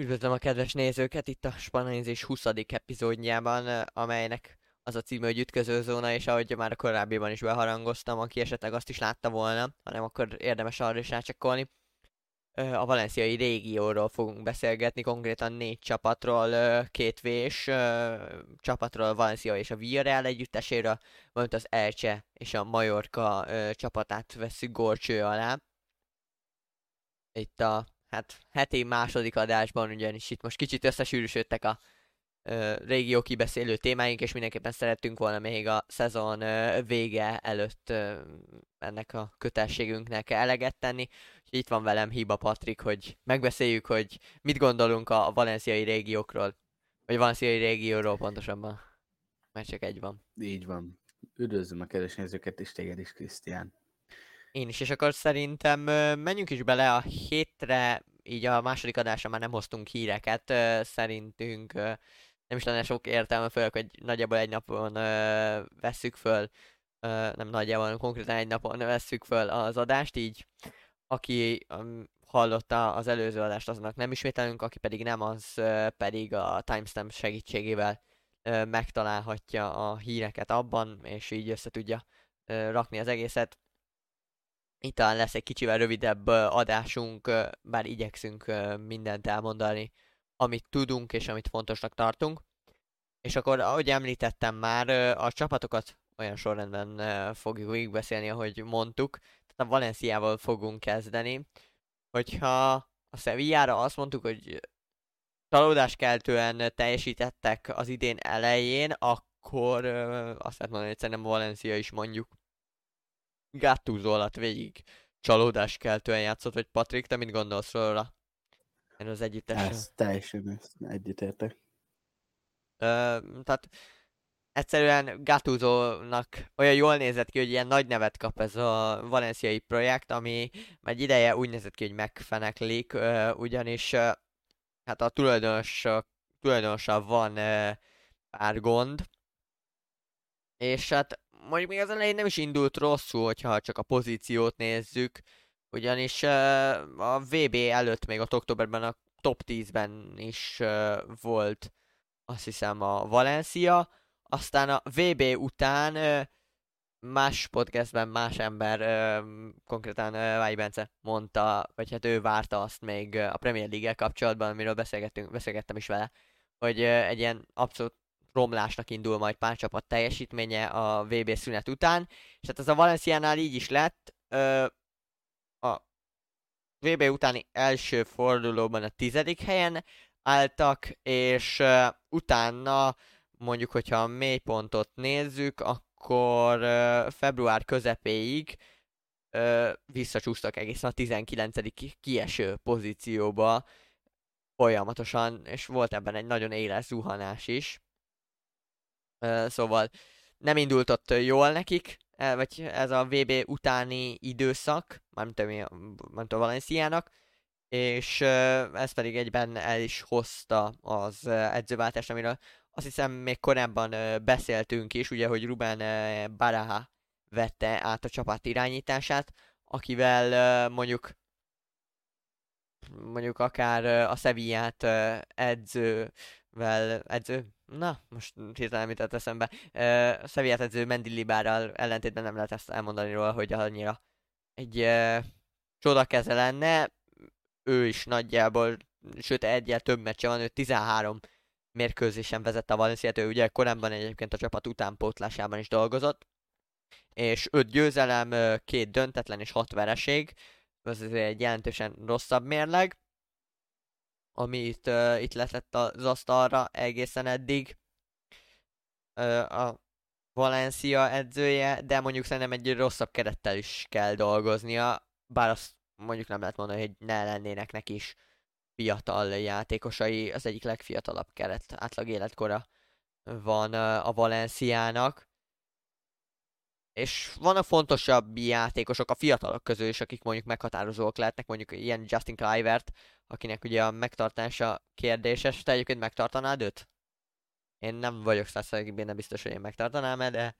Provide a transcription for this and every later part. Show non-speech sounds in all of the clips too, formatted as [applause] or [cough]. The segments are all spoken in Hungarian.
Üdvözlöm a kedves nézőket itt a Spannézés 20. epizódjában, amelynek az a címe, hogy Ütköző zóna, és ahogy már a korábbiban is beharangoztam, aki esetleg azt is látta volna, hanem akkor érdemes arra is rácsekkolni. A valenciai régióról fogunk beszélgetni, konkrétan négy csapatról, két vés csapatról, Valencia és a Villarreal együtteséről, valamint az Elche és a Majorka csapatát veszük gorcső alá. Itt a hát heti második adásban, ugyanis itt most kicsit összesűrűsödtek a ö, régió kibeszélő témáink, és mindenképpen szerettünk volna még a szezon ö, vége előtt ennek a kötelességünknek eleget tenni. Itt van velem Hiba Patrik, hogy megbeszéljük, hogy mit gondolunk a valenciai régiókról, vagy valenciai régióról pontosabban, mert csak egy van. Így van. Üdvözlöm a kedves nézőket, és téged is, Krisztián. Én is, és akkor szerintem menjünk is bele a hétre, így a második adásra már nem hoztunk híreket, szerintünk nem is lenne sok értelme, főleg, hogy nagyjából egy napon vesszük föl, nem nagyjából, konkrétan egy napon vesszük föl az adást, így aki hallotta az előző adást, aznak nem ismételünk, aki pedig nem, az pedig a timestamp segítségével megtalálhatja a híreket abban, és így össze tudja rakni az egészet itt talán lesz egy kicsivel rövidebb adásunk, bár igyekszünk mindent elmondani, amit tudunk és amit fontosnak tartunk. És akkor, ahogy említettem már, a csapatokat olyan sorrendben fogjuk végigbeszélni, ahogy mondtuk. Tehát a Valenciával fogunk kezdeni. Hogyha a Sevillára azt mondtuk, hogy csalódáskeltően teljesítettek az idén elején, akkor azt lehet mondani, hogy szerintem Valencia is mondjuk Gattuso alatt végig csalódáskeltően játszott, vagy Patrik, te mit gondolsz róla? Én az együttesről. Ez teljesen együttértek. tehát egyszerűen Gattuso-nak olyan jól nézett ki, hogy ilyen nagy nevet kap ez a valenciai projekt, ami egy ideje úgy nézett ki, hogy megfeneklik, ö, ugyanis ö, hát a tulajdonos, tulajdonossal van ö, pár gond, és hát mondjuk még az elején nem is indult rosszul, hogyha csak a pozíciót nézzük, ugyanis a VB előtt még a októberben a top 10-ben is volt azt hiszem a Valencia, aztán a VB után más podcastben más ember, konkrétan Váj Bence mondta, vagy hát ő várta azt még a Premier League kapcsolatban, amiről beszélgettünk, beszélgettem is vele, hogy egy ilyen abszolút romlásnak indul majd pár csapat teljesítménye a VB szünet után, és hát ez a Valenciánál így is lett. Ö, a VB utáni első fordulóban a tizedik helyen álltak, és ö, utána mondjuk, hogyha a mélypontot nézzük, akkor ö, február közepéig ö, visszacsúsztak egészen a 19. kieső pozícióba folyamatosan, és volt ebben egy nagyon éles zuhanás is szóval nem indult ott jól nekik, vagy ez a VB utáni időszak, mármint a Valenciának, és ez pedig egyben el is hozta az edzőváltást, amiről azt hiszem még korábban beszéltünk is, ugye, hogy Ruben Baraha vette át a csapat irányítását, akivel mondjuk mondjuk akár a Sevillát edzővel, edző, Na, most hirtelen mit eszembe. Uh, Szevillát edző Mendilibárral ellentétben nem lehet ezt elmondani róla, hogy annyira egy uh, csodakeze lenne. Ő is nagyjából, sőt egyel több meccse van, ő 13 mérkőzésen vezette a Valenciát, ő ugye korábban egyébként a csapat utánpótlásában is dolgozott. És 5 győzelem, két döntetlen és 6 vereség. Ez egy jelentősen rosszabb mérleg amit uh, itt letett az asztalra egészen eddig uh, a Valencia edzője, de mondjuk szerintem egy rosszabb kerettel is kell dolgoznia, bár azt mondjuk nem lehet mondani, hogy ne lennének neki is fiatal játékosai, az egyik legfiatalabb keret átlag életkora van a Valenciának. És vannak fontosabb játékosok a fiatalok közül is, akik mondjuk meghatározóak lehetnek, mondjuk ilyen Justin Clivert, akinek ugye a megtartása kérdéses. Te egyébként megtartanád őt? Én nem vagyok százszerűen benne biztos, hogy én megtartanám de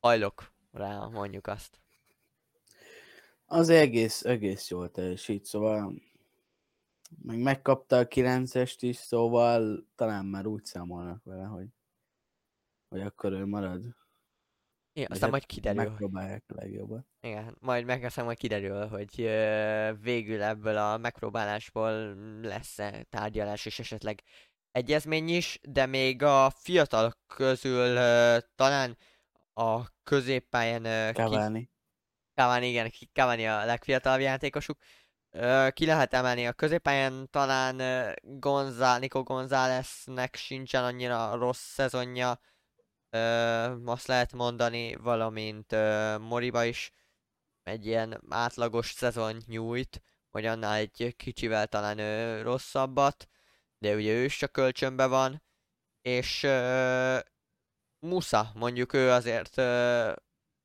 hajlok rá, mondjuk azt. Az egész, egész jól teljesít, szóval Meg megkapta a 9-est is, szóval talán már úgy számolnak vele, hogy, hogy akkor ő marad. Igen, aztán majd kiderül. Megpróbálják a legjobban. Igen, majd meg aztán majd kiderül, hogy ö, végül ebből a megpróbálásból lesz-e tárgyalás és esetleg egyezmény is, de még a fiatal közül ö, talán a középpályán... Ö, Cavani. Cavani, igen, Cavani a legfiatalabb játékosuk. Ö, ki lehet emelni a középpályán, talán ö, Gonzál, Nico Gonzáleznek sincsen annyira rossz szezonja, ö, azt lehet mondani, valamint ö, Moriba is egy ilyen átlagos szezon nyújt, vagy annál egy kicsivel talán ö, rosszabbat, de ugye ő is csak kölcsönbe van, és ö, Musa, mondjuk ő azért ö,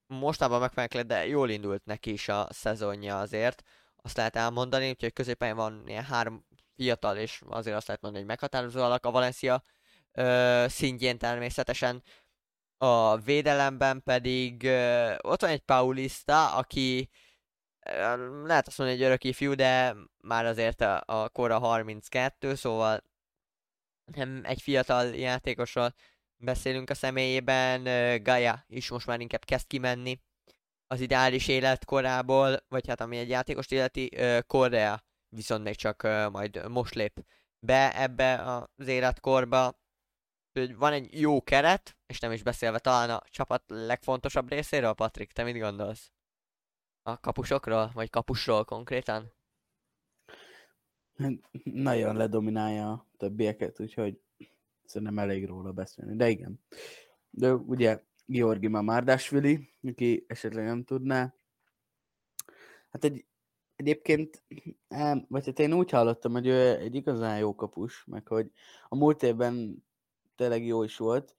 mostában megfelelően, de jól indult neki is a szezonja azért, azt lehet elmondani, úgyhogy középen van ilyen három fiatal, és azért azt lehet mondani, hogy meghatározó alak a Valencia ö, szintjén természetesen. A védelemben pedig ö, ott van egy Paulista, aki ö, lehet azt mondani, hogy örök ifjú, de már azért a, a kora 32, szóval nem egy fiatal játékosról beszélünk a személyében. Gaia is most már inkább kezd kimenni az ideális életkorából, vagy hát ami egy játékost illeti, Korea viszont még csak majd most lép be ebbe az életkorba. Hogy van egy jó keret, és nem is beszélve talán a csapat legfontosabb részéről, Patrik, te mit gondolsz? A kapusokról, vagy kapusról konkrétan? Nagyon ledominálja a többieket, úgyhogy szerintem elég róla beszélni. De igen. De ugye Georgi Mamárdásvili, aki esetleg nem tudná. Hát egy, egyébként, vagy hát én úgy hallottam, hogy ő egy igazán jó kapus, meg hogy a múlt évben tényleg jó is volt,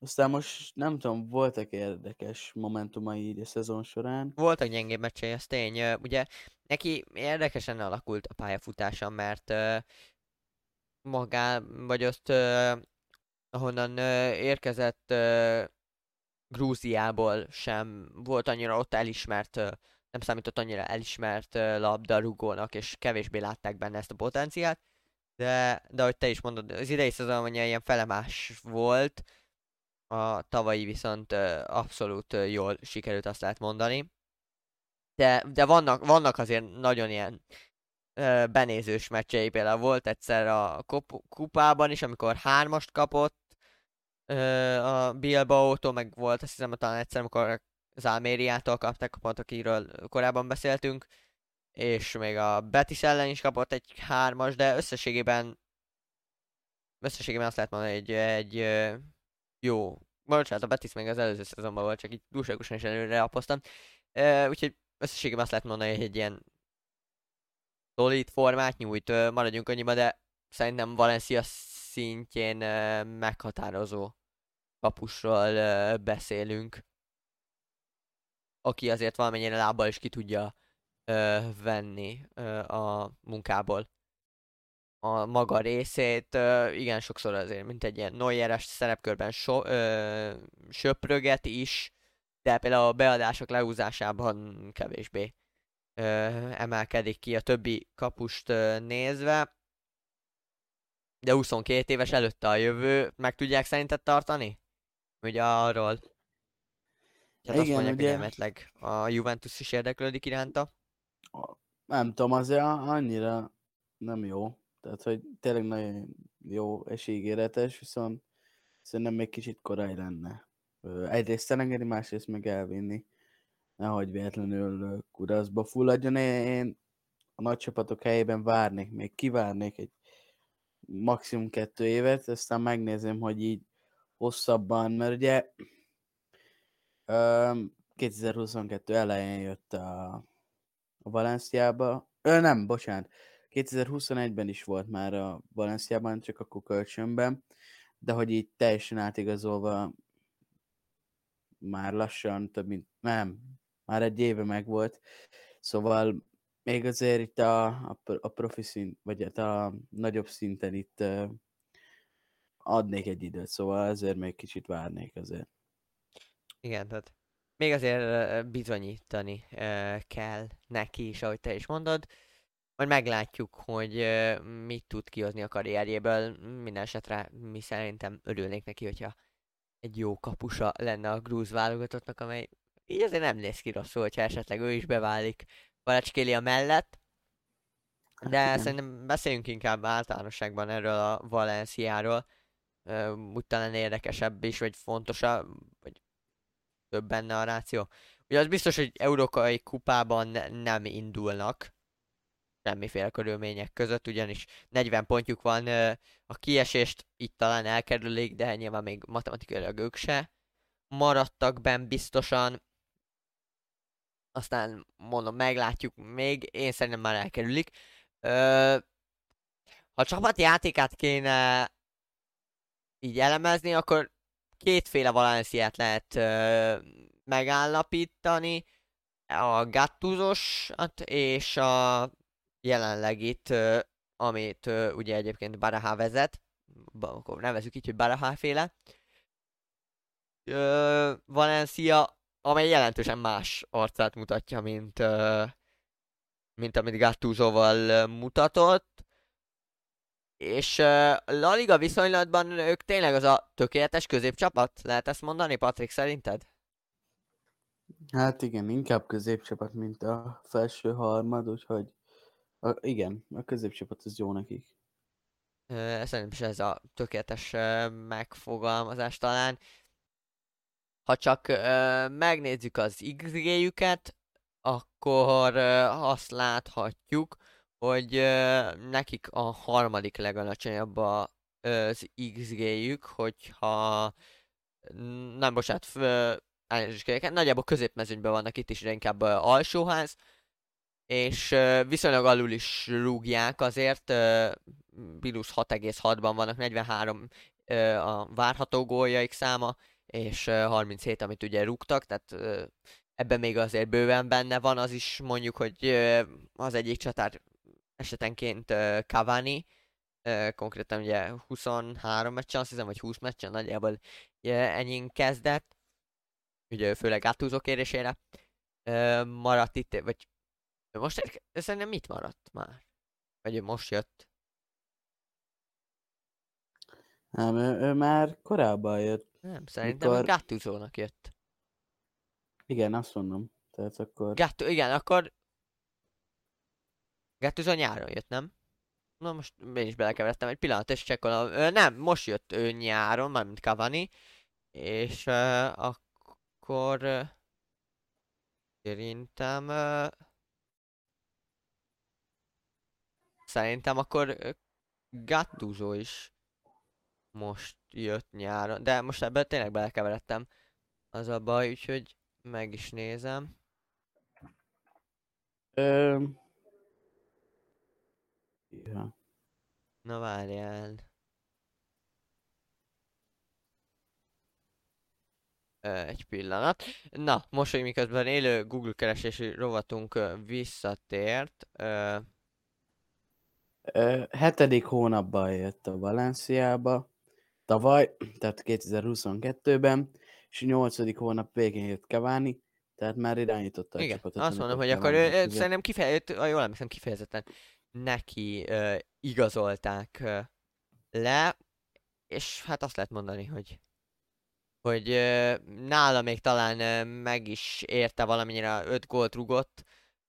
aztán most nem tudom, voltak érdekes momentumai így a szezon során. Voltak gyengébb meccsei, ez tény. Ugye neki érdekesen alakult a pályafutása, mert uh, magá, vagy azt uh, ahonnan uh, érkezett uh, Grúziából sem volt annyira ott elismert, uh, nem számított annyira elismert labdarúgónak, és kevésbé látták benne ezt a potenciált. De, de ahogy te is mondod, az idei szezon ilyen felemás volt, a tavalyi viszont uh, abszolút uh, jól sikerült, azt lehet mondani. De, de vannak, vannak azért nagyon ilyen uh, benézős meccsei, például volt egyszer a kupában is, amikor hármast kapott uh, a Bilbao-tól, meg volt azt hiszem talán egyszer, amikor az Almériától kapták a pont, akiről korábban beszéltünk, és még a Betis ellen is kapott egy hármas, de összességében összességében azt lehet mondani, hogy egy, egy jó. Bocsánat, a Betis még az előző szezonban volt, csak így túlságosan is előre apoztam. Úgyhogy összességében azt lehet mondani, hogy egy ilyen szolid formát nyújt, maradjunk annyiba, de szerintem Valencia szintjén meghatározó kapusról beszélünk, aki azért valamennyire lábbal is ki tudja uh, venni uh, a munkából a maga részét, uh, igen sokszor azért, mint egy ilyen Neueres szerepkörben so, uh, söpröget is, de például a beadások leúzásában kevésbé uh, emelkedik ki a többi kapust uh, nézve. De 22 éves előtte a jövő, meg tudják szerinted tartani? Ugye arról. Tehát Igen, azt mondják, ugye... a Juventus is érdeklődik iránta. Nem tudom, azért annyira nem jó. Tehát, hogy tényleg nagyon jó esélyígéretes, viszont szerintem még kicsit korai lenne. Egyrészt elengedni, másrészt meg elvinni. Nehogy véletlenül kuraszba fulladjon. Én a nagy csapatok helyében várnék, még kivárnék egy maximum kettő évet, aztán megnézem, hogy így hosszabban, mert ugye 2022 elején jött a, a Valenciába, ö, nem, bocsánat, 2021-ben is volt már a Valenciában, csak akkor kölcsönben, de hogy így teljesen átigazolva már lassan több mint, nem, már egy éve meg volt, szóval még azért itt a, a, a profi szint, vagy hát a nagyobb szinten itt adnék egy időt, szóval ezért még kicsit várnék azért. Igen, tehát még azért bizonyítani kell neki is, ahogy te is mondod majd meglátjuk, hogy mit tud kihozni a karrierjéből. Minden esetre mi szerintem örülnék neki, hogyha egy jó kapusa lenne a grúz válogatottnak, amely így azért nem néz ki rosszul, hogyha esetleg ő is beválik a mellett. De hát szerintem beszéljünk inkább általánosságban erről a Valenciáról. úgy talán érdekesebb is, vagy fontosabb, vagy több benne a ráció. Ugye az biztos, hogy európai kupában nem indulnak, semmiféle körülmények között, ugyanis 40 pontjuk van, a kiesést itt talán elkerülik, de nyilván még matematikailag ők se maradtak benn biztosan. Aztán mondom, meglátjuk még, én szerintem már elkerülik. ha a csapat játékát kéne így elemezni, akkor kétféle Valenciát lehet ö, megállapítani. A Gattuzosat és a jelenlegit, amit ugye egyébként Baraha vezet, akkor nevezük így, hogy Baraha féle. Valencia, amely jelentősen más arcát mutatja, mint, mint amit Gattusoval mutatott. És La Liga viszonylatban ők tényleg az a tökéletes középcsapat? Lehet ezt mondani, Patrik, szerinted? Hát igen, inkább középcsapat, mint a felső harmad, úgyhogy a, igen, a középcsapat az jó nekik. Szerintem is ez a tökéletes megfogalmazás talán. Ha csak megnézzük az XG-jüket, akkor azt láthatjuk, hogy nekik a harmadik legalacsonyabb az XG-jük, hogyha nem, bocsánat, nagyjából középmezőnyben vannak itt is, de inkább alsóház, és viszonylag alul is rúgják azért, mínusz 6,6-ban vannak, 43 a várható góljaik száma, és 37, amit ugye rúgtak, tehát ebben még azért bőven benne van az is mondjuk, hogy az egyik csatár esetenként Cavani, konkrétan ugye 23 meccsen, azt hiszem, vagy 20 meccsen nagyjából ennyi kezdett, ugye főleg átúzó kérésére maradt itt, vagy most szerintem mit maradt már? Vagy most jött? Nem, ő, ő már korábban jött. Nem, szerintem mikor... Gattuso-nak jött. Igen, azt mondom. Tehát akkor... Gattu, igen, akkor... Gattuso nyáron jött, nem? Na most én is belekeveredtem egy pillanat, és csekkolom. Ö, nem, most jött ő nyáron, mármint Cavani. És uh, akkor... Uh, szerintem... Uh, Szerintem akkor Gattuso is most jött nyáron, de most ebben tényleg belekeveredtem. Az a baj, úgyhogy meg is nézem. Ö... Ja. Na várjál. Egy pillanat. Na, most, hogy miközben élő Google keresési rovatunk visszatért, hetedik hónapban jött a Valenciába, tavaly, tehát 2022-ben, és nyolcadik hónap végén jött Cavani, tehát már irányította a Igen, csapatot. azt mondom, hogy akkor ő, szerintem kifejezett, jól emlékszem, kifejezetten neki uh, igazolták uh, le, és hát azt lehet mondani, hogy hogy uh, nála még talán uh, meg is érte valamennyire 5 gólt rugott,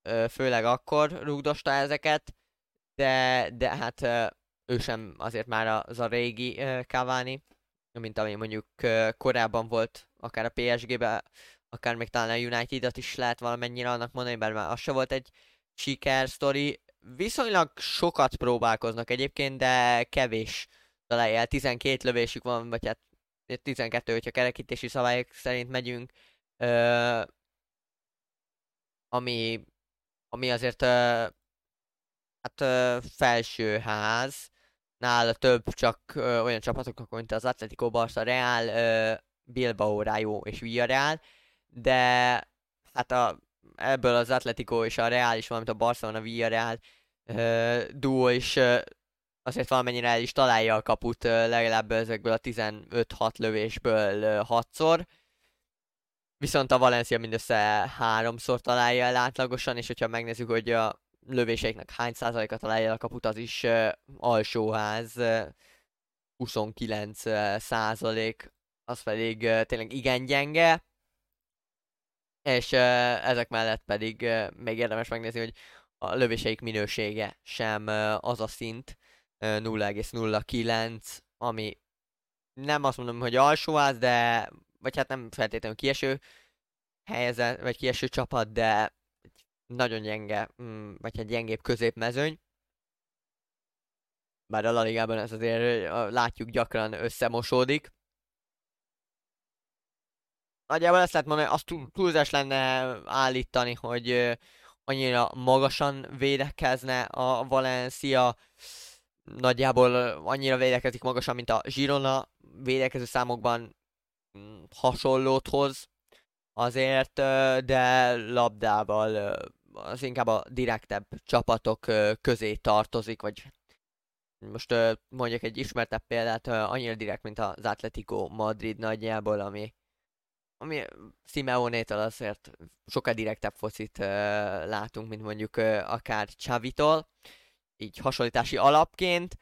uh, főleg akkor rugdosta ezeket, de, de hát ő sem azért már az a régi Cavani, mint ami mondjuk korábban volt, akár a PSG-be, akár még talán a United-at is lehet valamennyire annak mondani, bár már az se volt egy siker sztori. Viszonylag sokat próbálkoznak egyébként, de kevés találja el. 12 lövésük van, vagy hát 12, hogyha kerekítési szabályok szerint megyünk. Ö, ami, ami azért ö, hát ö, felsőház, nála több csak ö, olyan csapatoknak, mint az Atletico Barca Real, ö, Bilbao Rayo és Villarreal, de hát a, ebből az Atletico és a Real is, valamint a Barcelona Villarreal ö, duo is ö, azért valamennyire el is találja a kaput ö, legalább ezekből a 15-6 lövésből ö, 6-szor. Viszont a Valencia mindössze háromszor találja el átlagosan, és hogyha megnézzük, hogy a lövéseiknek hány százaléka találja a kaput, az is uh, alsóház, uh, 29 uh, százalék, az pedig uh, tényleg igen gyenge. És ezek mellett pedig még érdemes megnézni, hogy a lövéseik minősége sem az a szint, uh, 0,09, ami nem azt mondom, hogy alsóház, de vagy hát nem feltétlenül kieső helyezett, vagy kieső csapat, de nagyon gyenge, mm, vagy egy gyengébb középmezőny. Bár a La Ligában ez azért látjuk gyakran összemosódik. Nagyjából ezt lehet mondani, azt túlzás lenne állítani, hogy annyira magasan védekezne a Valencia, nagyjából annyira védekezik magasan, mint a Girona védekező számokban mm, hasonlót hoz azért, de labdával az inkább a direktebb csapatok közé tartozik, vagy most mondjuk egy ismertebb példát, annyira direkt, mint az Atletico Madrid nagyjából, ami, ami Simeone-től azért sokkal direktebb focit látunk, mint mondjuk akár Chavitól, így hasonlítási alapként.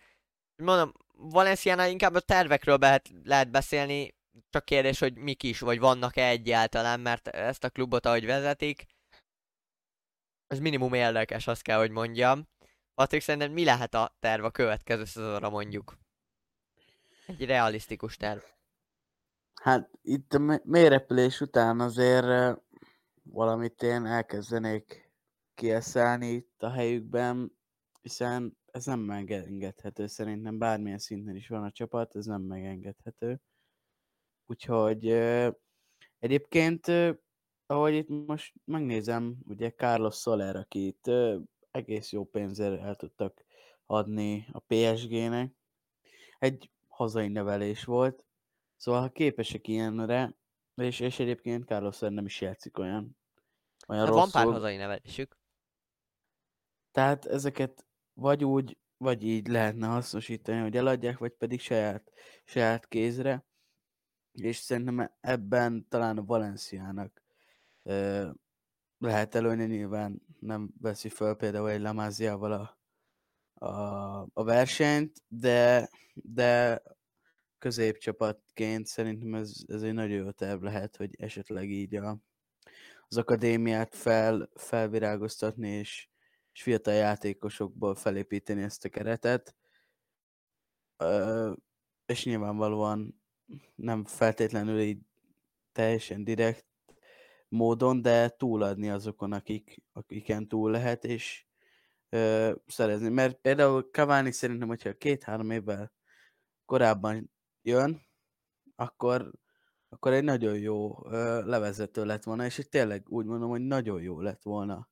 Mondom, Valenciánál inkább a tervekről lehet, lehet beszélni, csak kérdés, hogy mik is, vagy vannak-e egyáltalán, mert ezt a klubot, ahogy vezetik, ez minimum érdekes, azt kell, hogy mondjam. Patrik, szerinted mi lehet a terv a következő szezonra mondjuk? Egy realisztikus terv. Hát itt a mélyrepülés után azért valamit én elkezdenék kieszelni itt a helyükben, hiszen ez nem megengedhető. Szerintem, bármilyen szinten is van a csapat, ez nem megengedhető. Úgyhogy egyébként, ahogy itt most megnézem, ugye Carlos Soler, akit egész jó pénzért el tudtak adni a PSG-nek, egy hazai nevelés volt, szóval ha képesek ilyenre, és, és egyébként Carlos nem is játszik olyan, olyan hát rosszul. van pár hazai nevelésük. Tehát ezeket vagy úgy, vagy így lehetne hasznosítani, hogy eladják, vagy pedig saját, saját kézre és szerintem ebben talán a Valenciának ö, lehet előni, nyilván nem veszi föl például egy Lamáziával a, a, a versenyt, de, de középcsapatként szerintem ez, ez egy nagyon jó terv lehet, hogy esetleg így a, az akadémiát fel, felvirágoztatni, és, és fiatal játékosokból felépíteni ezt a keretet. Ö, és nyilvánvalóan nem feltétlenül így teljesen direkt módon, de túladni azokon, akik, akiken túl lehet, és ö, szerezni. Mert például Cavani szerintem, hogyha két-három évvel korábban jön, akkor, akkor egy nagyon jó ö, levezető lett volna, és itt tényleg úgy mondom, hogy nagyon jó lett volna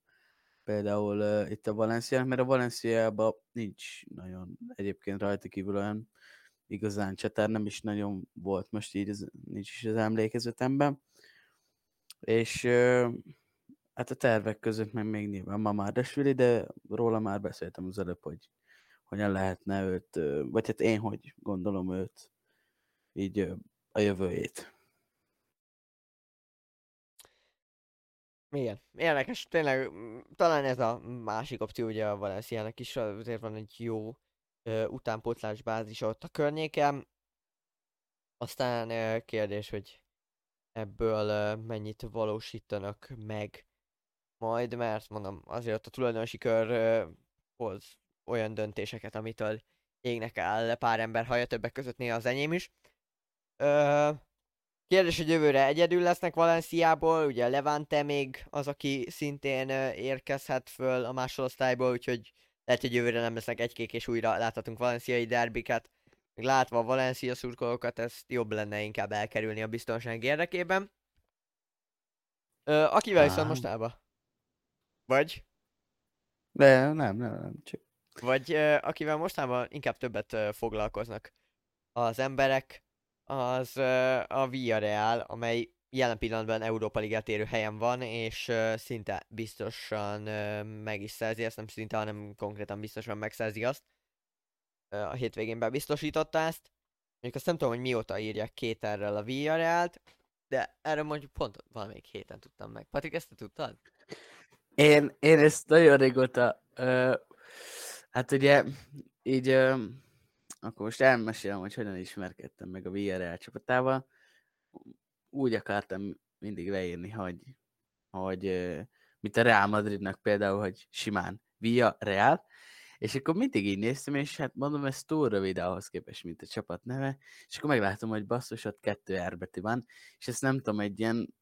például ö, itt a Valencia, mert a Valenciában nincs nagyon egyébként rajta kívül olyan igazán csatár nem is nagyon volt most így, ez, nincs is az emlékezetemben. És hát a tervek között meg még nyilván ma már Desvili, de róla már beszéltem az előbb, hogy hogyan lehetne őt, vagy hát én hogy gondolom őt így a jövőjét. Igen, érdekes, tényleg talán ez a másik opció ugye a Valenciának is, azért van egy jó utánpótlás bázis ott a környéken. Aztán kérdés, hogy ebből mennyit valósítanak meg majd, mert mondom, azért ott a tulajdonosi kör hoz olyan döntéseket, amitől égnek áll pár ember haja, többek között néha az enyém is. Ö, kérdés, hogy jövőre egyedül lesznek Valenciából, ugye Levante még az, aki szintén érkezhet föl a másodosztályból, úgyhogy lehet, hogy jövőre nem lesznek egy-kék és újra láthatunk valenciai derbiket. Még látva a Valencia szurkolókat, ezt jobb lenne inkább elkerülni a biztonság érdekében. Ö, akivel viszont mostában? Vagy? De nem, nem, nem. Csak... Vagy ö, akivel mostában inkább többet ö, foglalkoznak az emberek, az a Villarreal, amely jelen pillanatban Európa Ligát érő helyen van, és szinte biztosan meg is szerzi ezt, nem szinte, hanem konkrétan biztosan megszerzi azt. A hétvégén bebiztosította ezt. Még azt nem tudom, hogy mióta írják két erről a Villarreal-t, de erről mondjuk pont valamelyik héten tudtam meg. Patrik, ezt te tudtad? Én, én ezt nagyon régóta Ö, hát ugye, így ö, akkor most elmesélem, hogy hogyan ismerkedtem meg a VRL csapatával. Úgy akartam mindig leírni, hogy, hogy mint a Real Madridnak például, hogy simán Via Real, és akkor mindig így néztem, és hát mondom, ez túl rövid ahhoz képest, mint a csapat neve, és akkor meglátom, hogy basszus, ott kettő R betű van, és ezt nem tudom, egy ilyen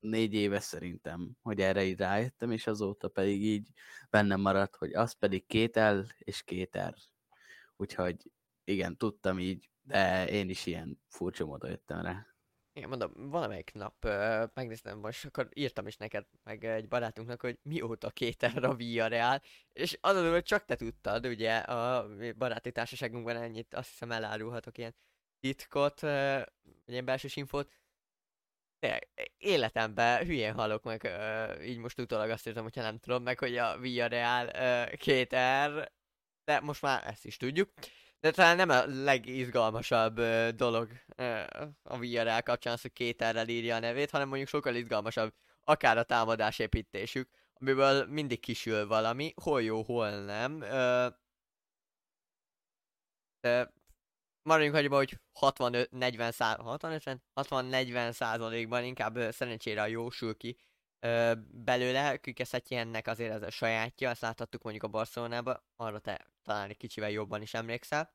négy éve szerintem, hogy erre így rájöttem, és azóta pedig így bennem maradt, hogy az pedig két L és két R. Úgyhogy igen, tudtam így, de én is ilyen furcsa módon jöttem rá. Igen, mondom, valamelyik nap uh, megnéztem most, akkor írtam is neked, meg egy barátunknak, hogy mióta kétel a Via Real, és az az, hogy csak te tudtad, ugye a baráti társaságunkban ennyit, azt hiszem elárulhatok ilyen titkot, uh, ilyen belső infót, de életemben hülyén hallok meg, uh, így most utólag azt írtam, hogyha nem tudom meg, hogy a Via Real uh, két R, de most már ezt is tudjuk. De talán nem a legizgalmasabb uh, dolog uh, a VRL kapcsán az, hogy két errel írja a nevét, hanem mondjuk sokkal izgalmasabb akár a támadásépítésük, amiből mindig kisül valami, hol jó, hol nem. Uh, de maradjunk hagyva, hogy 65-40 65 60-40 százalékban inkább szerencsére a jósul ki uh, belőle. ennek azért ez a sajátja, ezt láthattuk mondjuk a Barcelonában, arra te talán egy kicsivel jobban is emlékszel.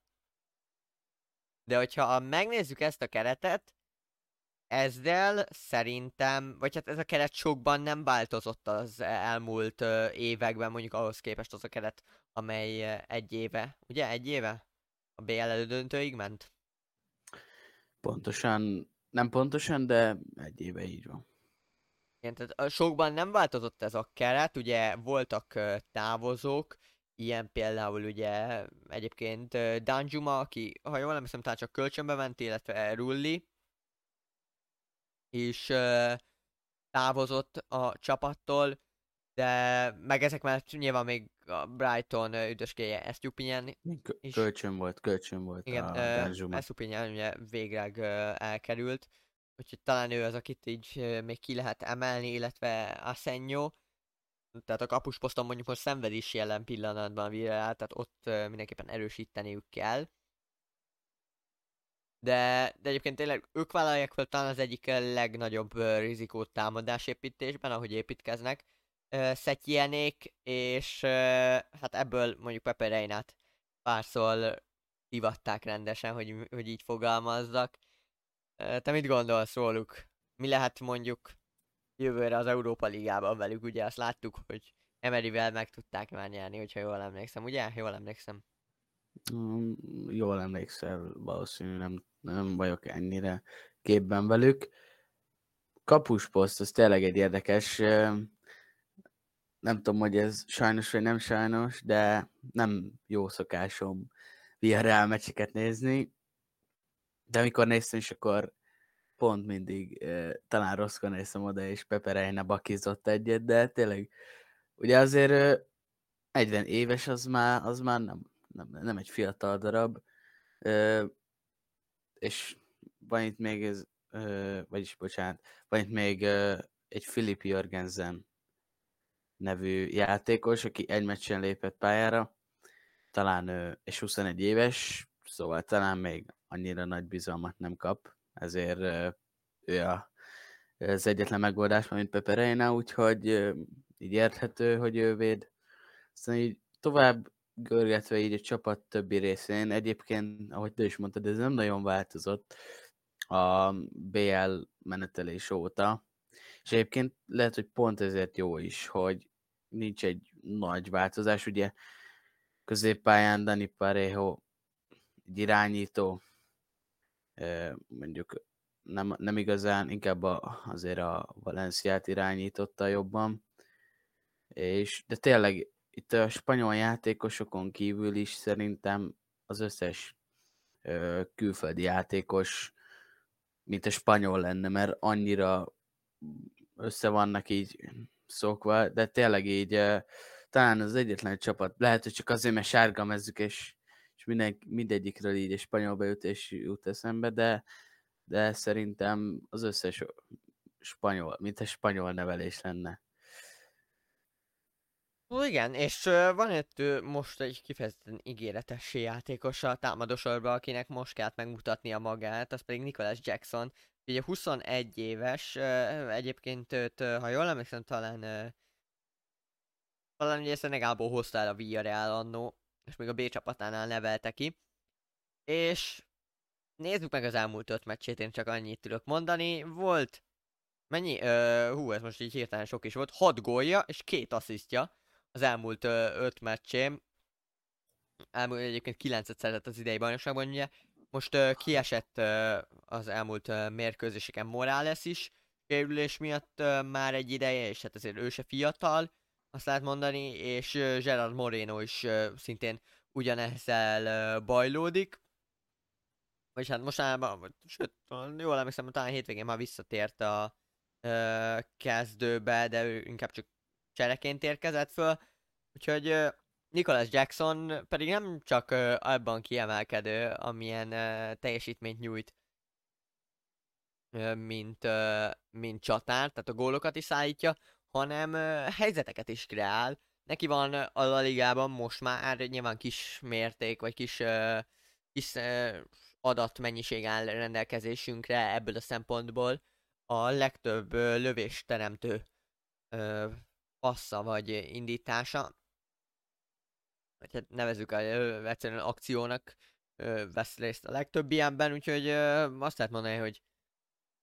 De hogyha megnézzük ezt a keretet, ezzel szerintem, vagy hát ez a keret sokban nem változott az elmúlt években, mondjuk ahhoz képest az a keret, amely egy éve, ugye egy éve a BL elődöntőig ment? Pontosan, nem pontosan, de egy éve így van. Igen, tehát sokban nem változott ez a keret, ugye voltak távozók, Ilyen például ugye egyébként Danjuma, aki, ha jól emlékszem, talán csak kölcsönbe ment, illetve Rulli, és távozott a csapattól, de meg ezek mellett nyilván még a Brighton üdöskéje Estupinyan is. Kölcsön volt, kölcsön volt Igen, a Danjuma. Estupinyan ugye végleg elkerült, úgyhogy talán ő az, akit így még ki lehet emelni, illetve Asenyo, tehát a kapusposzton mondjuk most szenved is jelen pillanatban Villarreal, tehát ott mindenképpen erősíteniük kell. De, de egyébként tényleg ők vállalják fel talán az egyik legnagyobb rizikót támadásépítésben, ahogy építkeznek. Szetjenék, és hát ebből mondjuk Pepe Reinát párszor hivatták rendesen, hogy, hogy így fogalmazzak. Te mit gondolsz róluk? Mi lehet mondjuk jövőre az Európa Ligában velük, ugye azt láttuk, hogy Emeryvel meg tudták már nyerni, hogyha jól emlékszem, ugye? Jól emlékszem. Mm, jól emlékszel, valószínűleg nem, nem vagyok ennyire képben velük. Kapusposzt, az tényleg egy érdekes, nem tudom, hogy ez sajnos vagy nem sajnos, de nem jó szokásom VRL meccseket nézni, de amikor néztem is, akkor pont mindig eh, talán rosszkor néztem oda, és Pepe Reina bakizott egyet, de tényleg, ugye azért eh, 40 éves az már, az már nem, nem, nem egy fiatal darab, eh, és van itt még ez, eh, vagyis bocsánat, van itt még eh, egy Philip Jörgensen nevű játékos, aki egy meccsen lépett pályára, talán, és 21 éves, szóval talán még annyira nagy bizalmat nem kap, ezért ő a, az egyetlen megoldás, mint Pepe Reina, úgyhogy így érthető, hogy ő véd. Aztán így tovább görgetve így a csapat többi részén, egyébként, ahogy te is mondtad, ez nem nagyon változott a BL menetelés óta, és egyébként lehet, hogy pont ezért jó is, hogy nincs egy nagy változás, ugye középpályán Dani Parejo egy irányító, mondjuk nem, nem igazán, inkább a, azért a Valenciát irányította jobban, és, de tényleg itt a spanyol játékosokon kívül is szerintem az összes ö, külföldi játékos, mint a spanyol lenne, mert annyira össze vannak így szokva, de tényleg így ö, talán az egyetlen csapat, lehet, hogy csak azért, mert sárga mezzük, és minden, mindegyikről így egy spanyol beütés jut eszembe, de, de szerintem az összes spanyol, mint egy spanyol nevelés lenne. Ó, igen, és van itt most egy kifejezetten ígéretes játékos a támadósorban, akinek most kellett megmutatnia magát, az pedig Nicholas Jackson. Ugye 21 éves, egyébként őt, ha jól emlékszem, talán talán ugye Szenegából hozta el a Villarreal annó, és még a B csapatánál nevelte ki. És nézzük meg az elmúlt öt meccsét, én csak annyit tudok mondani. Volt mennyi? Uh, hú, ez most így hirtelen sok is volt. 6 gólja és két asszisztja az elmúlt uh, öt meccsém. Elmúlt egyébként 9-et szerzett az idei bajnokságban, ugye. Most uh, kiesett uh, az elmúlt uh, mérkőzéseken Morales is, sérülés miatt uh, már egy ideje, és hát azért ő se fiatal, azt lehet mondani, és Gerard Moreno is szintén ugyanezzel bajlódik. Vagy hát mostanában, sőt, jól emlékszem, talán hétvégén már visszatért a uh, kezdőbe, de ő inkább csak csereként érkezett föl. Úgyhogy uh, Nicholas Jackson pedig nem csak uh, abban kiemelkedő, amilyen uh, teljesítményt nyújt, uh, mint, uh, mint csatár, tehát a gólokat is szállítja, hanem helyzeteket is kreál. Neki van a La Ligában most már nyilván kis mérték, vagy kis, kis adatmennyiség áll rendelkezésünkre ebből a szempontból. A legtöbb lövés teremtő uh, passza vagy indítása, vagy hát nevezük a, ö, egyszerűen akciónak ö, vesz részt a legtöbb ilyenben, úgyhogy ö, azt lehet mondani, hogy,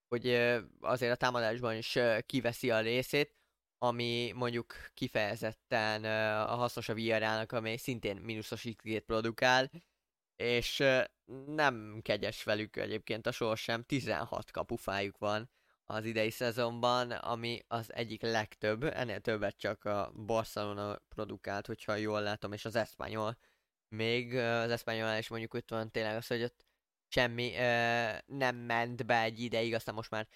hogy ö, azért a támadásban is ö, kiveszi a részét, ami mondjuk kifejezetten a hasznos a VR-nak, amely szintén mínuszos XG-t produkál, és nem kegyes velük egyébként a sor sem, 16 kapufájuk van az idei szezonban, ami az egyik legtöbb, ennél többet csak a Barcelona produkált, hogyha jól látom, és az Espanyol. Még az Espanyol is mondjuk ott van tényleg az, hogy ott semmi ö, nem ment be egy ideig, aztán most már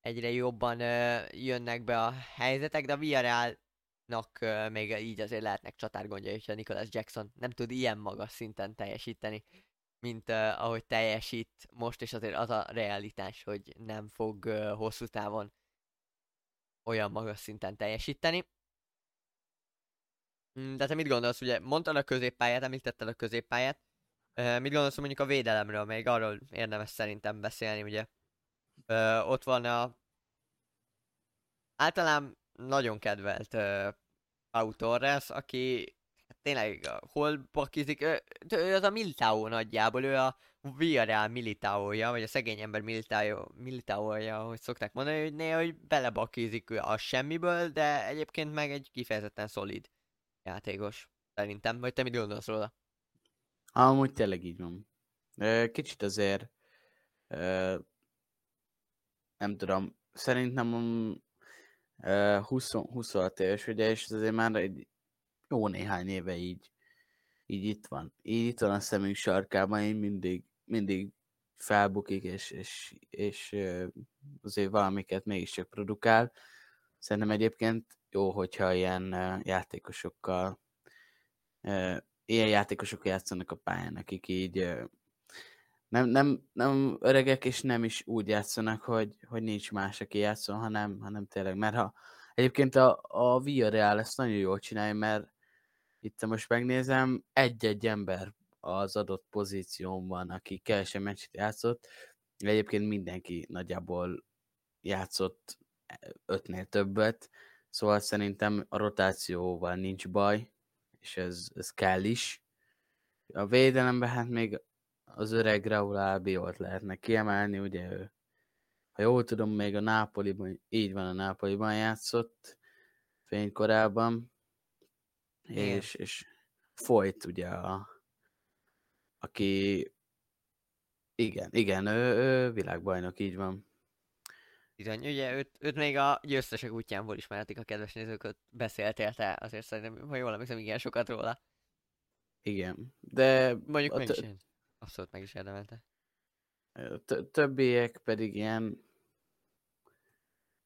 egyre jobban ö, jönnek be a helyzetek, de a Villarrealnak ö, még így azért lehetnek csatárgondjai, hogyha Nicholas Jackson nem tud ilyen magas szinten teljesíteni mint uh, ahogy teljesít most, és azért az a realitás, hogy nem fog uh, hosszú távon olyan magas szinten teljesíteni. Mm, de te mit gondolsz, ugye mondtad a középpályát, említetted a középpályát, mit gondolsz mondjuk a védelemről, még arról érdemes szerintem beszélni, ugye uh, ott van a általán nagyon kedvelt uh, Pau Torres, aki tényleg hol bakizik, ő, az a Militao nagyjából, ő a Villarreal Militaója, vagy a szegény ember Militao, Militaója, hogy szokták mondani, hogy néha, hogy belebakizik ő a semmiből, de egyébként meg egy kifejezetten szolid játékos, szerintem. Vagy te mit gondolsz róla? Amúgy tényleg így van. Kicsit azért nem tudom, szerintem 20, 26 éves, ugye, és azért már egy jó néhány éve így, így itt van. Így itt van a szemünk sarkában, én mindig, mindig felbukik, és, és, és azért valamiket mégiscsak produkál. Szerintem egyébként jó, hogyha ilyen játékosokkal, ilyen játékosok játszanak a pályán, akik így nem, nem, nem öregek, és nem is úgy játszanak, hogy, hogy nincs más, aki játszon, hanem, hanem tényleg, mert ha egyébként a, a Villarreal ezt nagyon jól csinálja, mert itt most megnézem, egy-egy ember az adott pozícióban, aki kevesebb meccset játszott, egyébként mindenki nagyjából játszott ötnél többet, szóval szerintem a rotációval nincs baj, és ez, ez kell is. A védelemben hát még az öreg Raúl Albiot lehetne kiemelni, ugye ő, ha jól tudom, még a Nápoliban, így van a Nápoliban játszott fénykorában, és, és folyt ugye a, aki igen, igen, ő, ő világbajnok, így van. Bizony, ugye őt, őt még a győztesek útjánból ismerhetik a kedves nézők, beszéltél te, azért szerintem, ha jól emlékszem, igen sokat róla. Igen, de... Mondjuk meg is abszolút meg is érdemelte. Többiek pedig ilyen,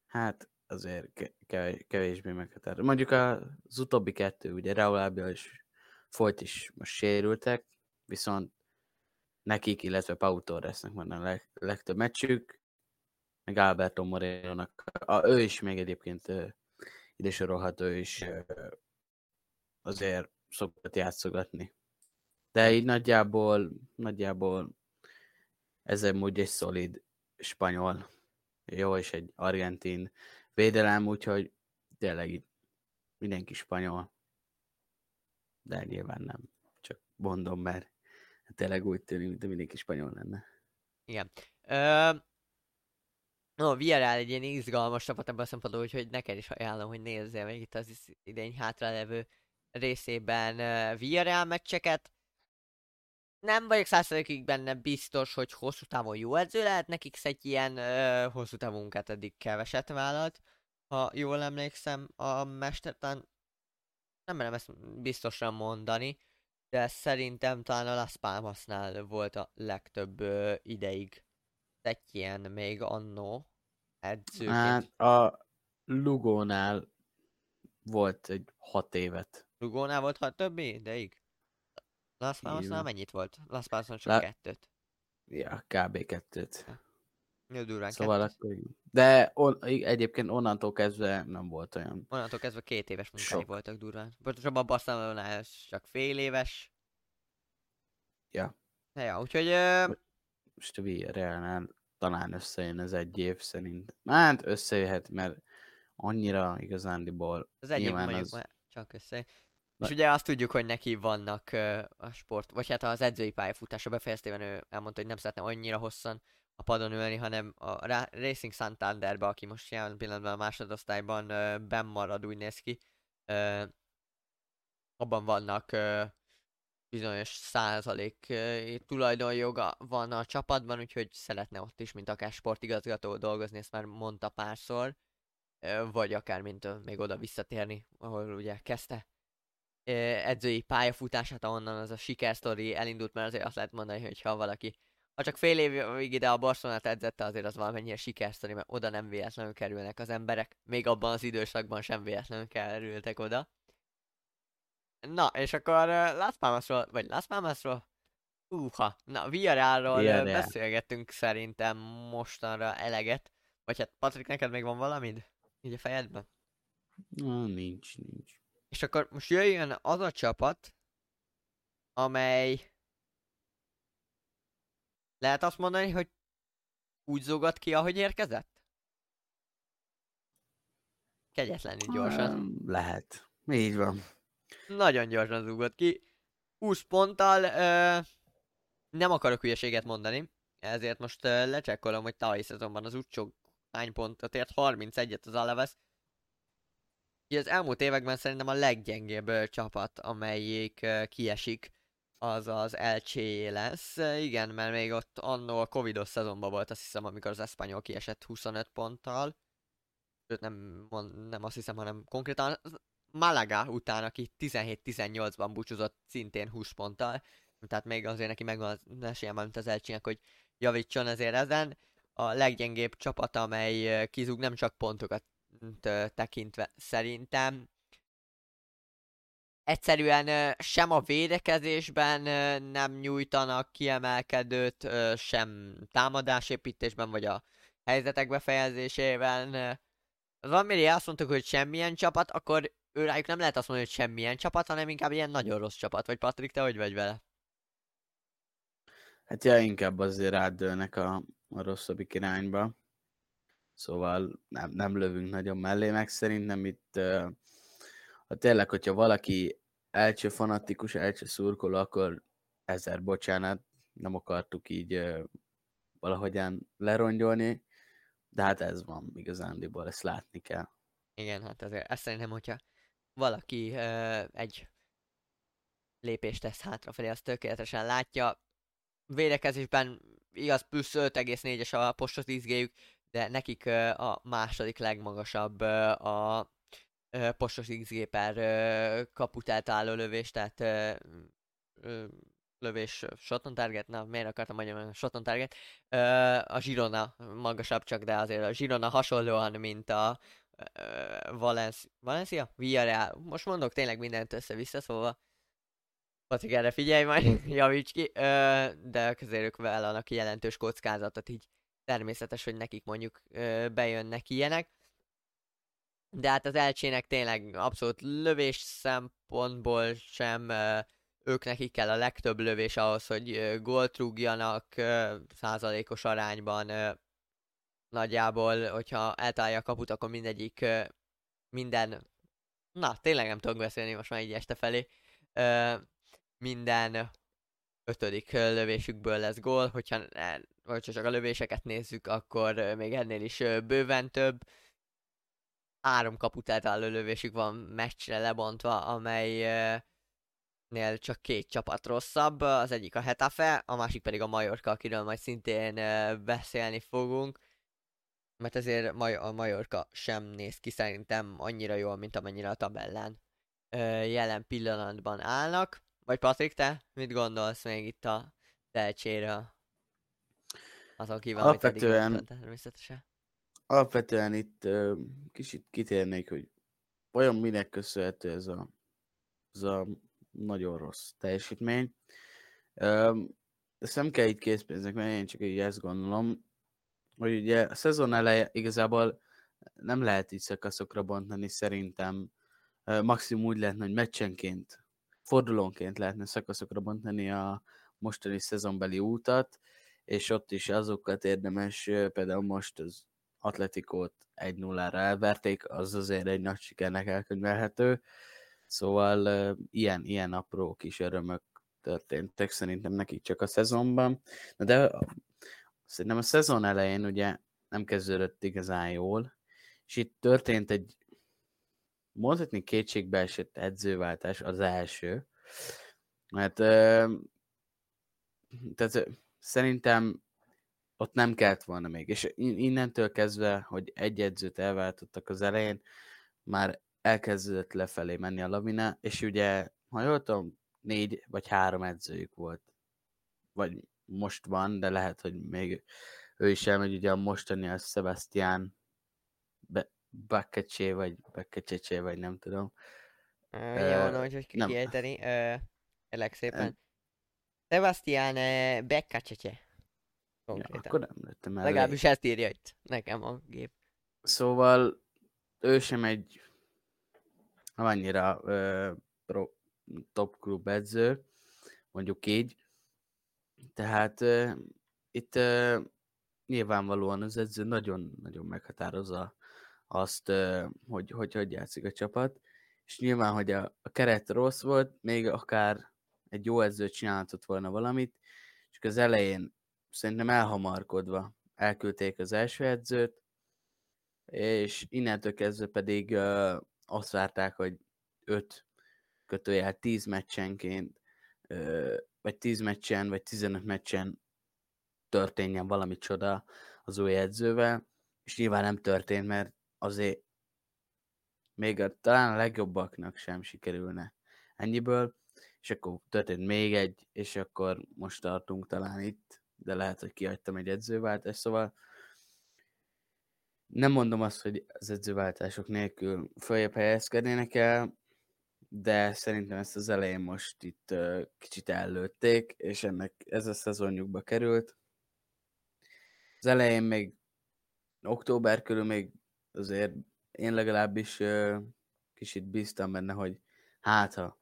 hát azért kevésbé meghatározó. Mondjuk az utóbbi kettő, ugye Raúl Albiol és Folt is most sérültek, viszont nekik, illetve Pau Torresnek van a leg, legtöbb meccsük, meg Alberto Moreno-nak, a, ő is még egyébként ide sorolható, is azért szokott játszogatni. De így nagyjából, nagyjából ez úgy egy szolid spanyol, jó, és egy argentin védelem, úgyhogy tényleg itt mindenki spanyol. De nyilván nem. Csak mondom, mert tényleg úgy tűnik, mint mindenki spanyol lenne. Igen. Ö, no, Villarreal egy ilyen izgalmas csapat ebben a szempontból, úgyhogy neked is ajánlom, hogy nézzél meg itt az idény hátralevő részében Villarreal meccseket. Nem vagyok százszerűkig benne biztos, hogy hosszú távon jó edző lehet nekik, egy ilyen uh, hosszú távú munkát eddig keveset vállalt. Ha jól emlékszem, a mestertán nem merem ezt biztosan mondani, de szerintem talán a Las Palmasnál volt a legtöbb uh, ideig ilyen még annó edzőként. Hát a Lugónál volt egy hat évet. Lugónál volt hat több ideig? Las Palmasnál mennyit volt? Las Palmasnál csak La... kettőt. Ja, kb. kettőt. Jó, durván szóval kettőt. akkor De on, egyébként onnantól kezdve nem volt olyan. Onnantól kezdve két éves munkái voltak durván. Pontosabban Barcelonánál csak fél éves. Ja. Ja, úgyhogy... Uh... Most a Villarrealnál talán összejön ez egy év szerint. Hát összejöhet, mert annyira igazándiból az egyik mondjuk az... csak össze. És ugye azt tudjuk, hogy neki vannak uh, a sport, vagy hát az edzői pályafutása befejeztében ő elmondta, hogy nem szeretne annyira hosszan a padon ülni, hanem a Racing Santanderbe, aki most jelen pillanatban a másodosztályban uh, benn marad, úgy néz ki. Uh, abban vannak uh, bizonyos százalék uh, tulajdonjoga van a csapatban, úgyhogy szeretne ott is, mint akár sportigazgató dolgozni, ezt már mondta párszor, uh, vagy akár mint uh, még oda visszatérni, ahol ugye kezdte edzői pályafutását, ahonnan az a sikersztori elindult, mert azért azt lehet mondani, hogy ha valaki ha csak fél évig ide a Barcelonát edzette, azért az valamennyire sikersztori, mert oda nem véletlenül kerülnek az emberek. Még abban az időszakban sem véletlenül kerültek oda. Na, és akkor uh, Las Palmasról, vagy Las Palmasról? Uha, na, Villarrealról uh, beszélgettünk szerintem mostanra eleget. Vagy hát Patrik, neked még van valamid? Így a fejedben? Na, nincs, nincs. És akkor most jöjjön az a csapat, amely lehet azt mondani, hogy úgy zúgott ki, ahogy érkezett? Kegyetlenül gyorsan. Lehet. Így van. Nagyon gyorsan zúgott ki. 20 ponttal ö, nem akarok hülyeséget mondani, ezért most ö, lecsekkolom, hogy tavalyi szezonban az Ucsok hány pontot ért, 31-et az Alaves, az elmúlt években szerintem a leggyengébb csapat, amelyik kiesik, az az LCE lesz. Igen, mert még ott annó a Covidos szezonban volt, azt hiszem, amikor az Espanyol kiesett 25 ponttal. Sőt, nem, nem azt hiszem, hanem konkrétan Malaga után, aki 17-18-ban búcsúzott szintén 20 ponttal. Tehát még azért neki megvan az esélye, mint az elcsinek, hogy javítson ezért ezen. A leggyengébb csapat, amely kizúg nem csak pontokat tekintve szerintem egyszerűen sem a védekezésben nem nyújtanak kiemelkedőt, sem támadásépítésben, vagy a helyzetek befejezésében. Az amire azt mondtuk, hogy semmilyen csapat, akkor őrájuk nem lehet azt mondani, hogy semmilyen csapat, hanem inkább ilyen nagyon rossz csapat. Vagy Patrik, te hogy vagy vele? Hát ja, inkább azért rádőlnek a, a rosszabbik irányba szóval nem, nem lövünk nagyon mellé, meg szerintem itt, ha tényleg, hogyha valaki elcső fanatikus, elcső szurkoló, akkor ezer bocsánat, nem akartuk így valahogyan lerongyolni, de hát ez van igazándiból, ezt látni kell. Igen, hát azért ezt szerintem, hogyha valaki uh, egy lépést tesz hátrafelé, azt tökéletesen látja. Védekezésben igaz, plusz 5,4-es a postos izgéjük, de nekik a második legmagasabb a postos XG per kaput álló lövés, tehát lövés shot on target, na miért akartam mondjam shot on target, a Girona magasabb csak, de azért a Girona hasonlóan, mint a Valencia, Valencia? Villarreal. Most mondok tényleg mindent össze-vissza, szóval Patrik, erre figyelj majd, [laughs] javíts ki, de ők vállalnak jelentős kockázatot így természetes, hogy nekik mondjuk ö, bejönnek ilyenek. de hát az elcsének tényleg abszolút lövés szempontból sem ők nekik kell a legtöbb lövés ahhoz, hogy gólt rúgjanak százalékos arányban nagyjából, hogyha eltalálja a kaput, akkor mindegyik minden na, tényleg nem tudok beszélni most már így este felé minden ötödik lövésükből lesz gól, hogyha, hogyha csak a lövéseket nézzük, akkor még ennél is bőven több. Három kaput eltaláló lövésük van meccsre lebontva, amelynél csak két csapat rosszabb, az egyik a Hetafe, a másik pedig a Majorka, akiről majd szintén beszélni fogunk. Mert ezért a Majorka sem néz ki szerintem annyira jól, mint amennyire a tabellán jelen pillanatban állnak. Vagy Patrik, te mit gondolsz még itt a tehetségről? Azon kívül, alapvetően, amit természetesen. Alapvetően itt uh, kicsit kitérnék, hogy vajon minek köszönhető ez a, ez a nagyon rossz teljesítmény. Uh, ezt nem kell itt készpénznek, mert én csak így ezt gondolom, hogy ugye a szezon eleje igazából nem lehet így szakaszokra bontani szerintem. Maximum úgy lehetne, hogy meccsenként fordulónként lehetne szakaszokra bontani a mostani szezonbeli útat, és ott is azokat érdemes, például most az Atletikót 1-0-ra elverték, az azért egy nagy sikernek elkönyvelhető. Szóval ilyen, ilyen apró kis örömök történtek szerintem nekik csak a szezonban. De szerintem a szezon elején ugye nem kezdődött igazán jól, és itt történt egy mondhatni kétségbeesett edzőváltás az első, mert tehát szerintem ott nem kellett volna még, és innentől kezdve, hogy egy edzőt elváltottak az elején, már elkezdődött lefelé menni a lavina, és ugye, ha jól tudom, négy vagy három edzőjük volt. Vagy most van, de lehet, hogy még ő is elmegy, ugye a mostani a Sebastian Bakkecsé, vagy Bakkecsé, vagy nem tudom. Uh, uh, jó, no, hogy kiejteni. Uh, Elek szépen. Sebastian uh, Bakkecsé. Ja, akkor nem lettem el. Legalábbis ezt írja itt nekem a gép. Szóval ő sem egy annyira uh, pro, top klub edző, mondjuk így. Tehát uh, itt uh, nyilvánvalóan az edző nagyon-nagyon meghatározza azt, hogy, hogy hogy játszik a csapat, és nyilván, hogy a, a keret rossz volt, még akár egy jó edző csinálhatott volna valamit, és az elején szerintem elhamarkodva elküldték az első edzőt, és innentől kezdve pedig uh, azt várták, hogy 5 kötőjel 10 meccsenként, uh, vagy 10 meccsen, vagy 15 meccsen történjen valami csoda az új edzővel, és nyilván nem történt, mert azért még a, talán a legjobbaknak sem sikerülne ennyiből, és akkor történt még egy, és akkor most tartunk talán itt, de lehet, hogy kihagytam egy edzőváltást, szóval nem mondom azt, hogy az edzőváltások nélkül följebb helyezkednének el, de szerintem ezt az elején most itt kicsit ellőtték, és ennek ez a szezonjukba került. Az elején még október körül még azért én legalábbis uh, kicsit bíztam benne, hogy hát ha,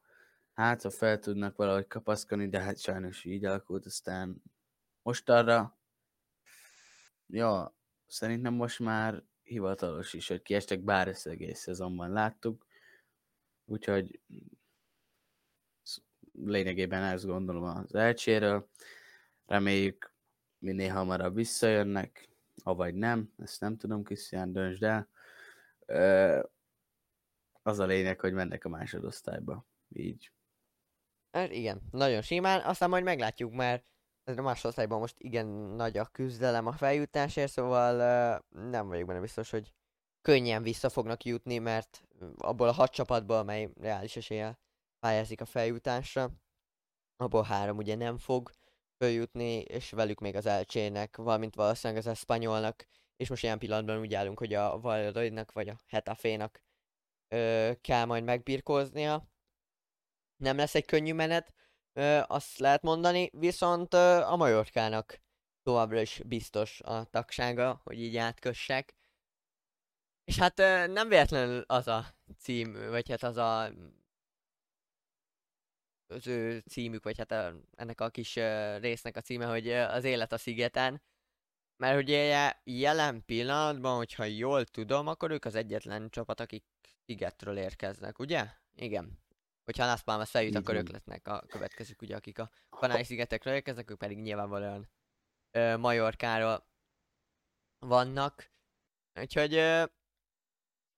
hát ha fel tudnak valahogy kapaszkodni, de hát sajnos így alakult, aztán most arra, ja, szerintem most már hivatalos is, hogy kiestek, bár ezt egész szezonban láttuk, úgyhogy lényegében ezt gondolom az elcséről. Reméljük minél hamarabb visszajönnek, avagy nem, ezt nem tudom, Krisztián, döntsd el. Az a lényeg, hogy mennek a másodosztályba. Így. Hát igen, nagyon simán, aztán majd meglátjuk, mert a másodosztályban most igen nagy a küzdelem a feljutásért, szóval nem vagyok benne biztos, hogy könnyen vissza fognak jutni, mert abból a hat csapatból, amely reális eséllyel pályázik a feljutásra, abból három ugye nem fog följutni, és velük még az elcsének, valamint valószínűleg az eszpanyolnak, és most ilyen pillanatban úgy állunk, hogy a Valladolidnak vagy a Hetafénak ö, kell majd megbirkóznia. Nem lesz egy könnyű menet, ö, azt lehet mondani, viszont ö, a Majorkának továbbra is biztos a tagsága, hogy így átkössek. És hát nem véletlenül az a cím, vagy hát az a az ő címük, vagy hát a, ennek a kis résznek a címe, hogy az élet a szigeten. Mert ugye jelen pillanatban, hogyha jól tudom, akkor ők az egyetlen csapat, akik szigetről érkeznek, ugye? Igen. Hogyha Las Palmas feljut, akkor ők lesznek a következők, ugye, akik a Kanári szigetekről érkeznek, ők pedig nyilvánvalóan ö, Majorkáról vannak. Úgyhogy ö,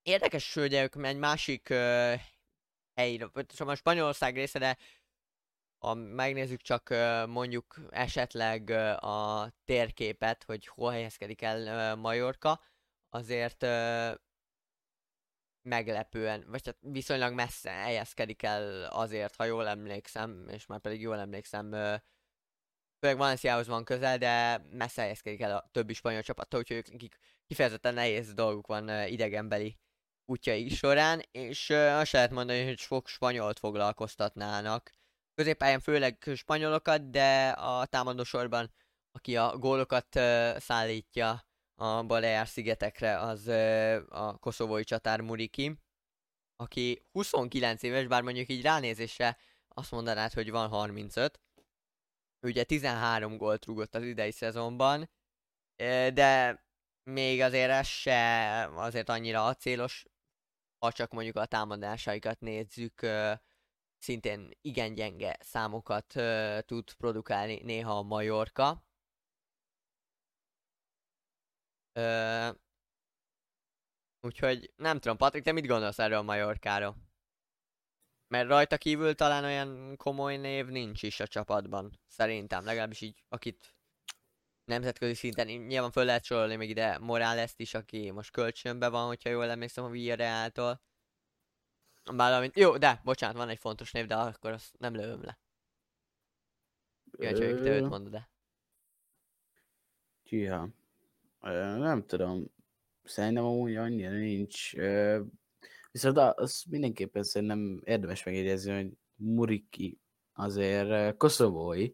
érdekes, hogy ők egy másik ö, helyre, szóval a Spanyolország része, de ha megnézzük csak ö, mondjuk esetleg ö, a térképet, hogy hol helyezkedik el ö, Majorka, azért meglepően, vagy hát viszonylag messze helyezkedik el azért, ha jól emlékszem, és már pedig jól emlékszem, főleg Valenciához van közel, de messze helyezkedik el a többi spanyol csapattól, úgyhogy ők kifejezetten nehéz dolguk van idegenbeli útjai során, és azt lehet mondani, hogy sok spanyolt foglalkoztatnának. Középpályán főleg spanyolokat, de a támadósorban, aki a gólokat szállítja, a Balear szigetekre, az a koszovói csatár Muriki, aki 29 éves, bár mondjuk így ránézésre azt mondanád, hogy van 35. Ő ugye 13 gólt rúgott az idei szezonban, de még azért ez se azért annyira acélos, ha csak mondjuk a támadásaikat nézzük, szintén igen gyenge számokat tud produkálni néha a Majorka. Ö... Úgyhogy nem tudom, Patrik, te mit gondolsz erről a Majorkáról? Mert rajta kívül talán olyan komoly név nincs is a csapatban. Szerintem, legalábbis így, akit nemzetközi szinten nyilván föl lehet sorolni még ide morales is, aki most kölcsönbe van, hogyha jól emlékszem a Villarreal-tól. Bármint, jó, de, bocsánat, van egy fontos név, de akkor azt nem lövöm le. Kíváncsi vagyok, te őt mondod, de. Csiha. Nem tudom. Szerintem amúgy annyira nincs. Viszont az mindenképpen szerintem érdemes megjegyezni, hogy Muriki azért koszovói,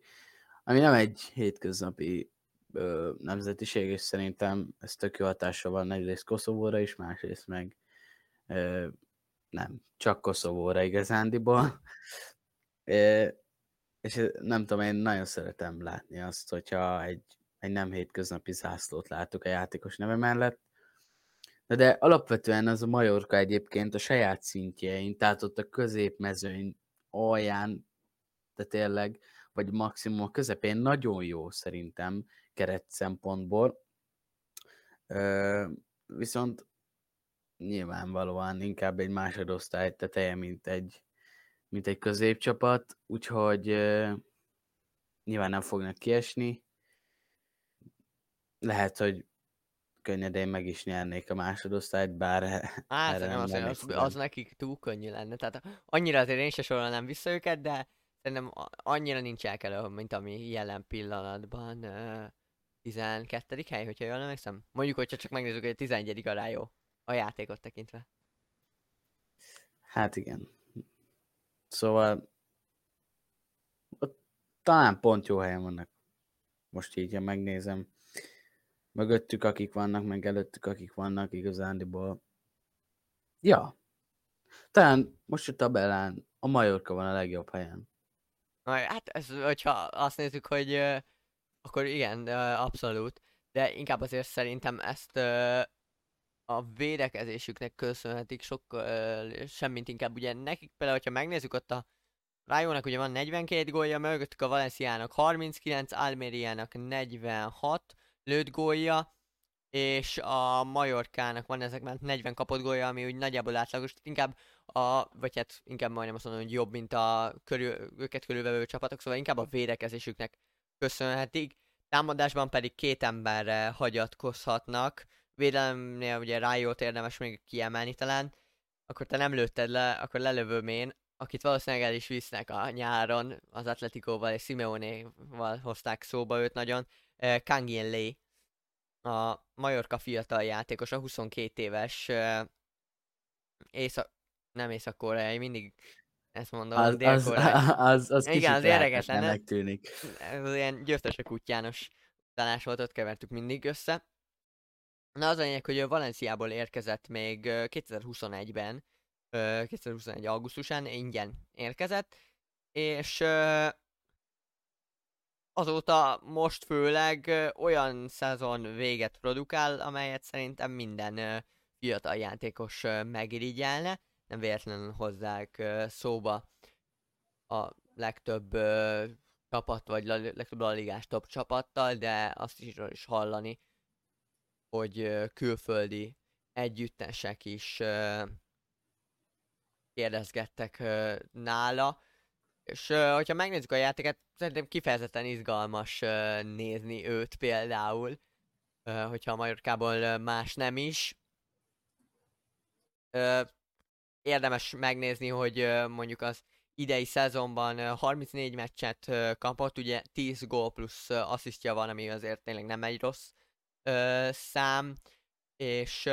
ami nem egy hétköznapi ö, nemzetiség, és szerintem ez tök jó hatása van egyrészt Koszovóra is, másrészt meg nem, csak Koszovóra igazándiból. és nem tudom, én nagyon szeretem látni azt, hogyha egy egy nem hétköznapi zászlót látok a játékos neve mellett. De, de alapvetően az a Majorka egyébként a saját szintjein, tehát ott a középmezőny alján, de tényleg, vagy maximum a közepén nagyon jó szerintem keret szempontból. Ö, viszont nyilvánvalóan inkább egy másodosztály teteje, mint egy, mint egy középcsapat, úgyhogy ö, nyilván nem fognak kiesni, lehet, hogy könnyedén meg is nyernék a másodosztályt, bár hát, erre nem az, az, az nekik túl könnyű lenne. Tehát annyira azért én se sorolnám vissza őket, de szerintem annyira nincs elkelő, mint ami jelen pillanatban uh, 12. hely, hogyha jól emlékszem. Mondjuk, hogyha csak megnézzük, hogy a 11. a jó a játékot tekintve. Hát igen. Szóval talán pont jó helyen vannak. Most így, ha megnézem mögöttük akik vannak, meg előttük akik vannak igazándiból. Ja. Talán most a tabellán a Majorka van a legjobb helyen. Hát ez, hogyha azt nézzük, hogy akkor igen, abszolút. De inkább azért szerintem ezt a védekezésüknek köszönhetik sokkal, uh, semmint inkább ugye nekik például, hogyha megnézzük ott a Rájónak ugye van 42 gólja, mögöttük a Valenciának 39, Almériának 46, lőtt gólja, és a Majorkának van ezek már 40 kapott gólja, ami úgy nagyjából átlagos, inkább a, vagy hát inkább majdnem azt mondom, hogy jobb, mint a körül, őket körülvevő csapatok, szóval inkább a védekezésüknek köszönhetik. Támadásban pedig két emberre hagyatkozhatnak. Védelemnél ugye Rájót érdemes még kiemelni talán. Akkor te nem lőtted le, akkor lelövöm én, akit valószínűleg el is visznek a nyáron, az Atletikóval és Simeone-val hozták szóba őt nagyon. Kangin Lee, a Majorka fiatal játékos, a 22 éves észak, nem észak-koreai, mindig ezt mondom, az, az, az, [laughs] az, az Igen, az érdekes. Tűnik. Ez ilyen győztesek útjános talás volt, ott kevertük mindig össze. Na az a lényeg, hogy Valenciából érkezett még 2021-ben, 2021. augusztusán ingyen érkezett, és azóta most főleg olyan szezon véget produkál, amelyet szerintem minden fiatal játékos megirigyelne. Nem véletlenül hozzák szóba a legtöbb csapat, vagy legtöbb a top csapattal, de azt is, is hallani, hogy külföldi együttesek is kérdezgettek nála, és hogyha megnézzük a játéket, szerintem kifejezetten izgalmas nézni őt például, hogyha a Majorkából más nem is. Érdemes megnézni, hogy mondjuk az idei szezonban 34 meccset kapott, ugye 10 gól plusz asszisztja van, ami azért tényleg nem egy rossz szám, és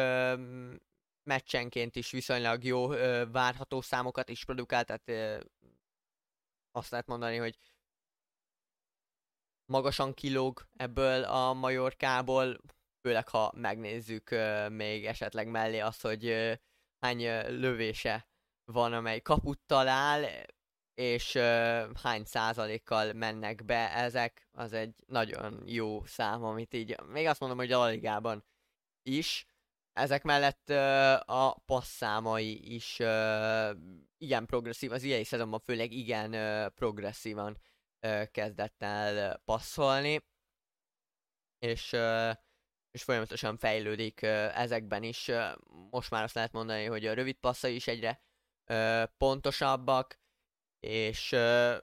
meccsenként is viszonylag jó várható számokat is produkál, tehát azt lehet mondani, hogy magasan kilóg ebből a Majorkából, főleg ha megnézzük még esetleg mellé azt, hogy hány lövése van, amely kaput talál, és hány százalékkal mennek be ezek, az egy nagyon jó szám, amit így, még azt mondom, hogy a Ligában is, ezek mellett uh, a passzámai is uh, igen progresszív, az idei szezonban főleg igen uh, progresszívan uh, kezdett el passzolni, és, uh, és folyamatosan fejlődik uh, ezekben is. Most már azt lehet mondani, hogy a rövid passzai is egyre uh, pontosabbak, és uh,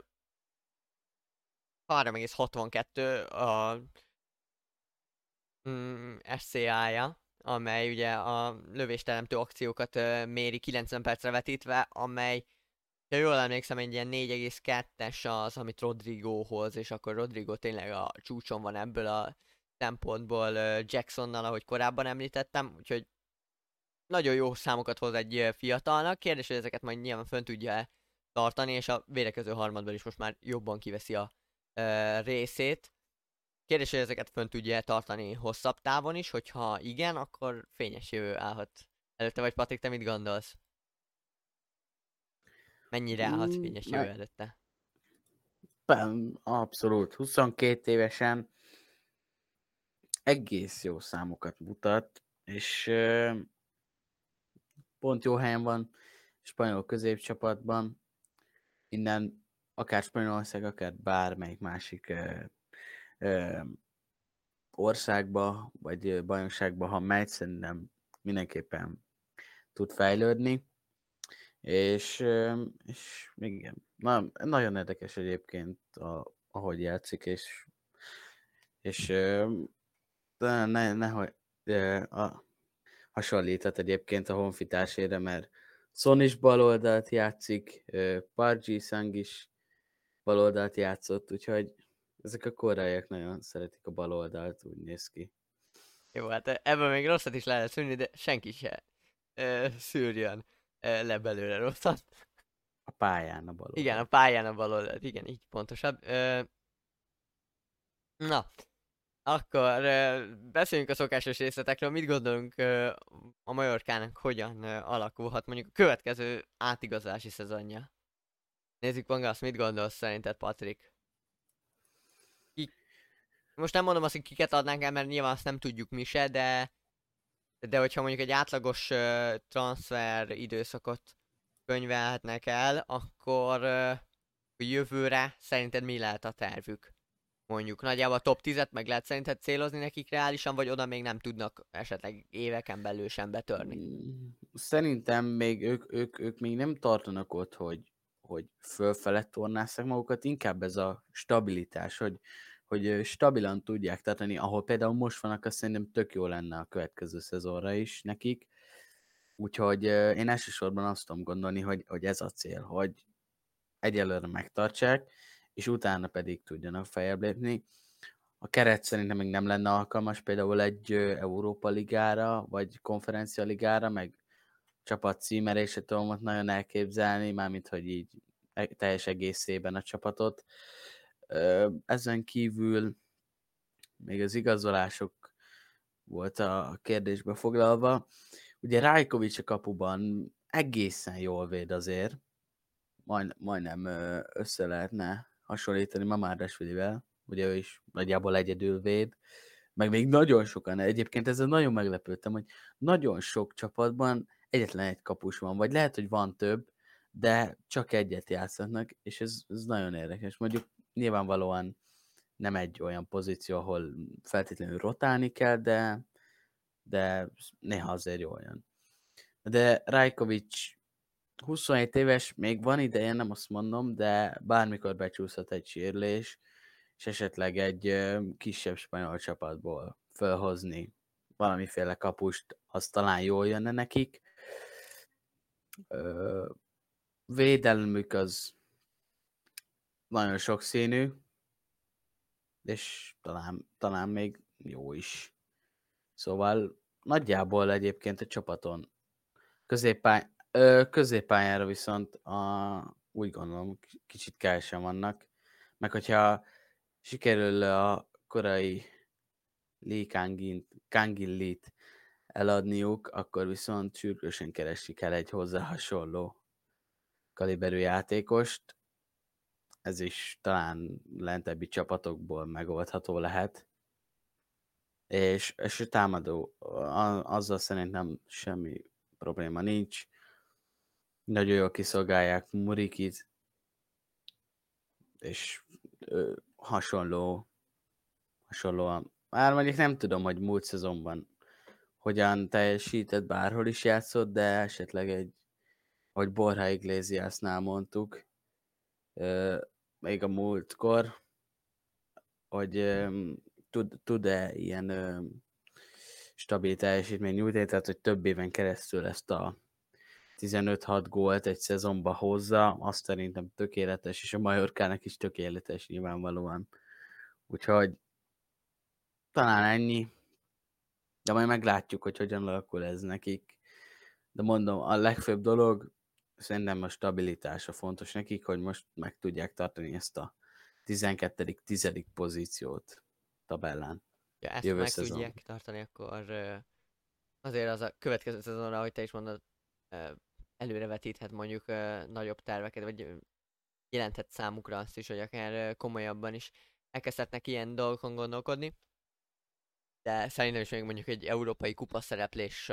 3,62 a mm, SCA-ja, amely ugye a lövésteremtő akciókat méri 90 percre vetítve, amely ha jól emlékszem, egy ilyen 4,2-es az, amit Rodrigo hoz, és akkor Rodrigo tényleg a csúcson van ebből a szempontból Jacksonnal, ahogy korábban említettem, úgyhogy nagyon jó számokat hoz egy fiatalnak. Kérdés, hogy ezeket majd nyilván fönn tudja tartani, és a védekező harmadban is most már jobban kiveszi a uh, részét. Kérdés, hogy ezeket fönn tudja tartani hosszabb távon is, hogyha igen, akkor fényes jövő állhat előtte, vagy Patrik, te mit gondolsz? Mennyire állhat mm, fényes jövő előtte? Abszolút. 22 évesen egész jó számokat mutat, és pont jó helyen van spanyol középcsapatban. Innen akár Spanyolország, akár bármelyik másik országba, vagy bajnokságba, ha megy, szerintem mindenképpen tud fejlődni. És, és igen, na, nagyon érdekes egyébként, a, ahogy játszik, és, és de ne, nehogy a, hasonlított egyébként a honfitársére, mert Son is baloldalt játszik, Parji Sang is baloldalt játszott, úgyhogy ezek a koreaiak nagyon szeretik a bal oldalt, úgy néz ki. Jó, hát ebből még rosszat is lehet szűrni, de senki se ö, szűrjön ö, le belőle rosszat. A pályán a bal oldalt. Igen, a pályán a bal oldalt, igen, így pontosabb. Ö, na, akkor ö, beszéljünk a szokásos részletekről. Mit gondolunk ö, a Majorkának hogyan ö, alakulhat mondjuk a következő átigazási szezonja? Nézzük maga azt, mit gondolsz szerinted, Patrik? Most nem mondom azt, hogy kiket adnánk el, mert nyilván azt nem tudjuk mi se, de de hogyha mondjuk egy átlagos uh, transfer időszakot könyvelhetnek el, akkor uh, jövőre szerinted mi lehet a tervük? Mondjuk nagyjából a top 10-et meg lehet szerinted célozni nekik reálisan, vagy oda még nem tudnak esetleg éveken belül sem betörni? Mm, szerintem még ők, ők, ők még nem tartanak ott, hogy, hogy fölfelett tornásszák magukat, inkább ez a stabilitás, hogy, hogy stabilan tudják tartani, ahol például most vannak, azt szerintem tök jó lenne a következő szezonra is nekik. Úgyhogy én elsősorban azt tudom gondolni, hogy, hogy ez a cél, hogy egyelőre megtartsák, és utána pedig tudjanak feljebb lépni. A keret szerintem még nem lenne alkalmas például egy Európa ligára, vagy konferencia ligára, meg csapat címerésre tudom ott nagyon elképzelni, mármint hogy így e, teljes egészében a csapatot. Ezen kívül még az igazolások volt a kérdésbe foglalva. Ugye Rajkovics a kapuban egészen jól véd azért, Majd, majdnem össze lehetne hasonlítani Mamardasvilivel, ugye ő is nagyjából egyedül véd, meg még nagyon sokan, egyébként ezzel nagyon meglepődtem, hogy nagyon sok csapatban egyetlen egy kapus van, vagy lehet, hogy van több, de csak egyet játszhatnak, és ez, ez nagyon érdekes. Mondjuk nyilvánvalóan nem egy olyan pozíció, ahol feltétlenül rotálni kell, de, de néha azért jó olyan. De Rajkovics 27 éves, még van ideje, nem azt mondom, de bármikor becsúszhat egy sérülés, és esetleg egy kisebb spanyol csapatból felhozni valamiféle kapust, az talán jól jönne nekik. Védelmük az nagyon sokszínű, és talán, talán még jó is. Szóval nagyjából egyébként a csapaton középpály, ö, középpályára viszont a, úgy gondolom kicsit kevesen vannak, meg hogyha sikerül a korai Lee Kangin, eladniuk, akkor viszont sürgősen keresik el egy hozzá hasonló kaliberű játékost. Ez is talán lentebbi csapatokból megoldható lehet. És, és a támadó, azzal szerintem semmi probléma nincs. Nagyon jól kiszolgálják Murikit, és ö, hasonló, hasonlóan, már mondjuk nem tudom, hogy múlt szezonban hogyan teljesített, bárhol is játszott, de esetleg egy, hogy Borja Iglesiasnál mondtuk, ö, még a múltkor, hogy tud, tud-e ilyen stabil teljesítmény nyújtani, tehát hogy több éven keresztül ezt a 15-6 gólt egy szezonba hozza, azt szerintem tökéletes, és a Majorkának is tökéletes nyilvánvalóan. Úgyhogy talán ennyi, de majd meglátjuk, hogy hogyan alakul ez nekik. De mondom, a legfőbb dolog szerintem a stabilitása fontos nekik, hogy most meg tudják tartani ezt a 12.-10. pozíciót tabellán. Ja, ezt Jövő meg szezon. tudják tartani, akkor azért az a következő szezonra, ahogy te is mondod, előrevetíthet mondjuk nagyobb terveket, vagy jelenthet számukra azt is, hogy akár komolyabban is elkezdhetnek ilyen dolgokon gondolkodni. De szerintem is még mondjuk egy európai kupa szereplés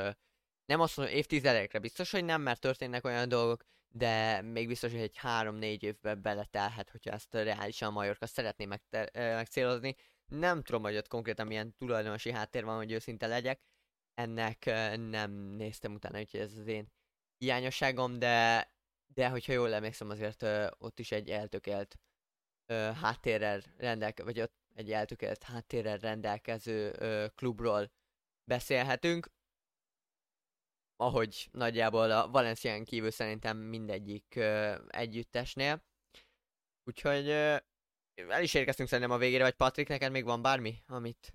nem azt mondom, évtizedekre biztos, hogy nem, mert történnek olyan dolgok, de még biztos, hogy egy három-négy évben beletelhet, hogyha ezt reálisan Majorka szeretné megter- megcélozni. Nem tudom, hogy ott konkrétan milyen tulajdonosi háttér van, hogy őszinte legyek. Ennek nem néztem utána, úgyhogy ez az én hiányosságom, de, de hogyha jól emlékszem, azért ott is egy eltökélt háttérrel rendelkező, vagy ott egy eltökélt háttérrel rendelkező klubról beszélhetünk. Ahogy nagyjából a Valencián kívül szerintem mindegyik ö, együttesnél. Úgyhogy ö, el is érkeztünk szerintem a végére, vagy Patrik, neked még van bármi, amit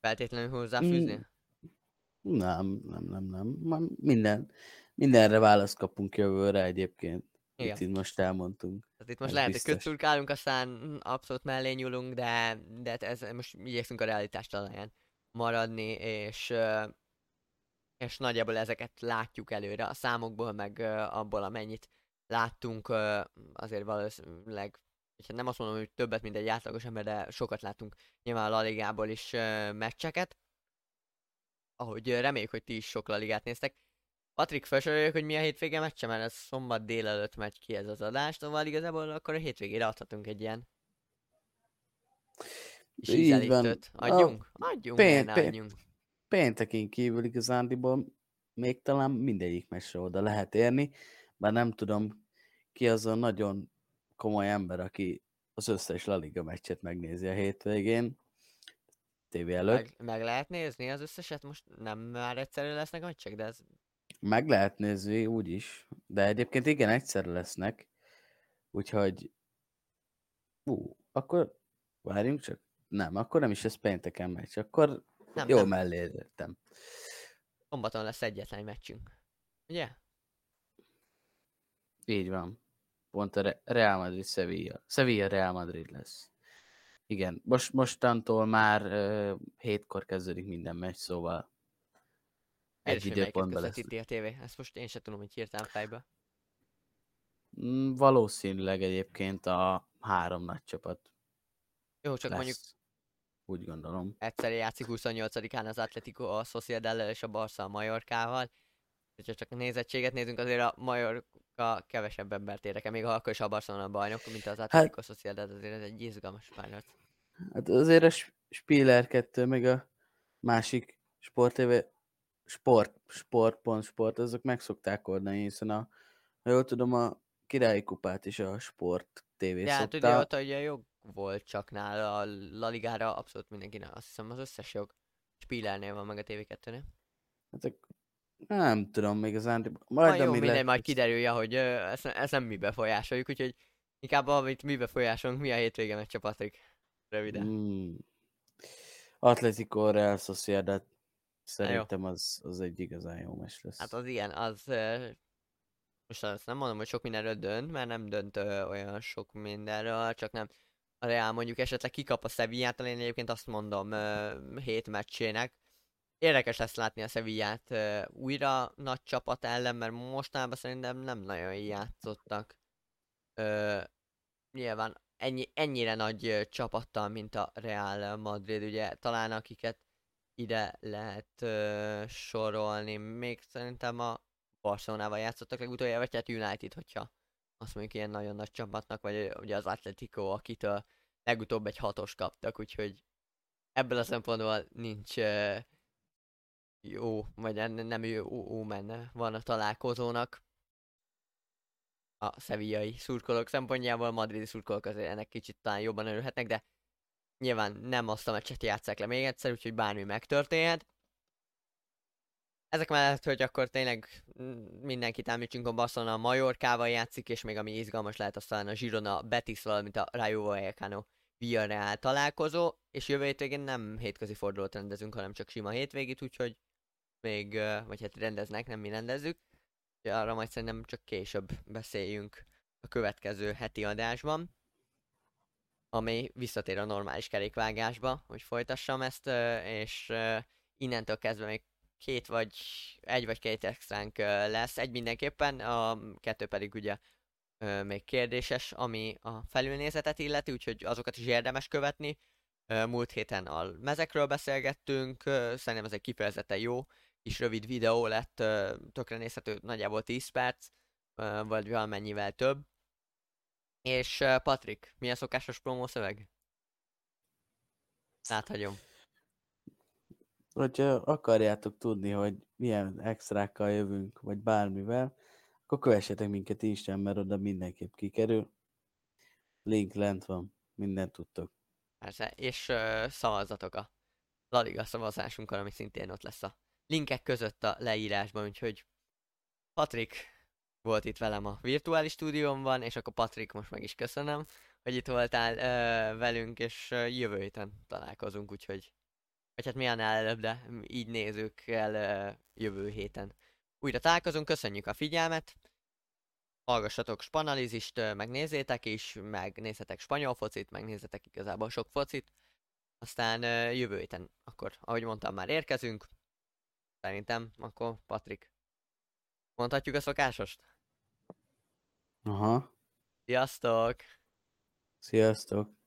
feltétlenül hozzáfűzni? Mm, nem, nem, nem, nem. Minden, mindenre választ kapunk jövőre egyébként. Igen. Itt, itt most elmondtunk. Tehát itt most ez lehet, biztos. hogy kötszurkálunk, aztán abszolút mellé nyúlunk, de, de ez, most igyekszünk a realitás talaján maradni, és, és nagyjából ezeket látjuk előre a számokból, meg abból, amennyit láttunk, azért valószínűleg, és nem azt mondom, hogy többet, mint egy átlagos ember, de sokat láttunk nyilván a La Ligából is meccseket, ahogy reméljük, hogy ti is sok ligát néztek. Patrik, felsoroljuk, hogy mi a hétvége meccse, mert ez szombat délelőtt megy ki ez az adás, szóval igazából akkor a hétvégére adhatunk egy ilyen ízelítőt. Adjunk? A... Adjunk, pén- pén- adjunk. Péntekén kívül igazándiból még talán mindegyik meccsre oda lehet érni, bár nem tudom ki az a nagyon komoly ember, aki az összes La Liga meccset megnézi a hétvégén tévé előtt. Meg, meg lehet nézni az összeset? Most nem már egyszerű lesznek meccsek, de ez... Meg lehet nézni, úgyis. De egyébként igen, egyszerű lesznek. Úgyhogy... Ú, akkor várjunk csak. Nem, akkor nem is ez pénteken meccs. Akkor nem, jó nem. mellé értem. Szombaton lesz egyetlen meccsünk. Ugye? Így van. Pont a Real Madrid Sevilla. Sevilla Real Madrid lesz. Igen, most, mostantól már uh, hétkor kezdődik minden meccs, szóval egy időpontban lesz. a tévé? Ezt most én sem tudom, hogy hirtelen fejbe. Mm, valószínűleg egyébként a három nagy csapat. Jó, csak lesz. mondjuk úgy gondolom. Egyszer játszik 28-án az Atletico a Sociedad és a Barca a Majorkával. Ha csak a nézettséget nézünk, azért a Majorka kevesebb embert érdekel, még ha akkor is a Barcelona a bajnok, mint az Atletico hát, Sociedad, azért ez egy izgalmas pályát. Hát azért a Spiller 2, meg a másik Sport TV, Sport, Sport, pont Sport, azok meg szokták oldani, hiszen a, ha jól tudom, a királyi kupát is a Sport TV ja, szokta. Hát ugye ott ugye jog volt csak nála, a La Ligára abszolút mindenkinek, azt hiszem az összes jog Spillernél van meg a TV2-nél. Hát nem tudom még az Majd Na jó, minden lett... majd kiderülje, hogy ezt, ezt nem mi befolyásoljuk, úgyhogy inkább amit mi befolyásolunk, mi a hétvége meccse, Patrik? Röviden. Mm. Atletico Real Sociedad szerintem az, az egy igazán jó meccs lesz. Hát az ilyen, az most azt nem mondom, hogy sok mindenről dönt, mert nem dönt olyan sok mindenről, csak nem a Real mondjuk esetleg kikap a Sevillától, én egyébként azt mondom ö, hét meccsének. Érdekes lesz látni a Sevillát ö, újra nagy csapat ellen, mert mostanában szerintem nem nagyon játszottak. Ö, nyilván ennyi, ennyire nagy ö, csapattal, mint a Real Madrid, ugye talán akiket ide lehet ö, sorolni. Még szerintem a Barcelonával játszottak legutoljára, vagy hát United, hogyha azt mondjuk ilyen nagyon nagy csapatnak, vagy ugye az Atletico, akitől legutóbb egy hatos kaptak, úgyhogy ebből a szempontból nincs uh, jó, vagy nem jó, menne van a találkozónak. A szevijai szurkolók szempontjából, a madridi szurkolók azért ennek kicsit talán jobban örülhetnek, de nyilván nem azt a meccset játszák le még egyszer, úgyhogy bármi megtörténhet ezek mellett, hogy akkor tényleg mindenkit említsünk, a Barcelona a Majorkával játszik, és még ami izgalmas lehet, aztán a Girona Betis, valamint a Rayo Vallecano Villarreal találkozó, és jövő hétvégén nem hétközi fordulót rendezünk, hanem csak sima hétvégét, úgyhogy még, vagy hát rendeznek, nem mi rendezzük. Arra majd szerintem csak később beszéljünk a következő heti adásban, ami visszatér a normális kerékvágásba, hogy folytassam ezt, és innentől kezdve még két vagy egy vagy két extránk lesz, egy mindenképpen, a kettő pedig ugye még kérdéses, ami a felülnézetet illeti, úgyhogy azokat is érdemes követni. Múlt héten a mezekről beszélgettünk, szerintem ez egy kifejezetten jó kis rövid videó lett, tökre nézhető, nagyjából 10 perc, vagy valamennyivel több. És Patrik, mi a szokásos promószöveg? Áthagyom. Hogyha akarjátok tudni, hogy milyen extrákkal jövünk, vagy bármivel, akkor kövessetek minket Instán, mert oda mindenképp kikerül. Link lent van, mindent tudtok. Persze, és uh, szavazatok a Laliga szavazásunkon, ami szintén ott lesz a linkek között a leírásban, úgyhogy Patrik volt itt velem a virtuális stúdiómban, és akkor Patrik, most meg is köszönöm, hogy itt voltál uh, velünk, és uh, jövő héten találkozunk, úgyhogy vagy hát milyen előbb, de így nézzük el jövő héten. Újra találkozunk, köszönjük a figyelmet, hallgassatok spanalizist, megnézzétek is, megnézhetek spanyol focit, megnézhetek igazából sok focit, aztán jövő héten, akkor ahogy mondtam már érkezünk, szerintem, akkor Patrik, mondhatjuk a szokásost? Aha. Sziasztok! Sziasztok!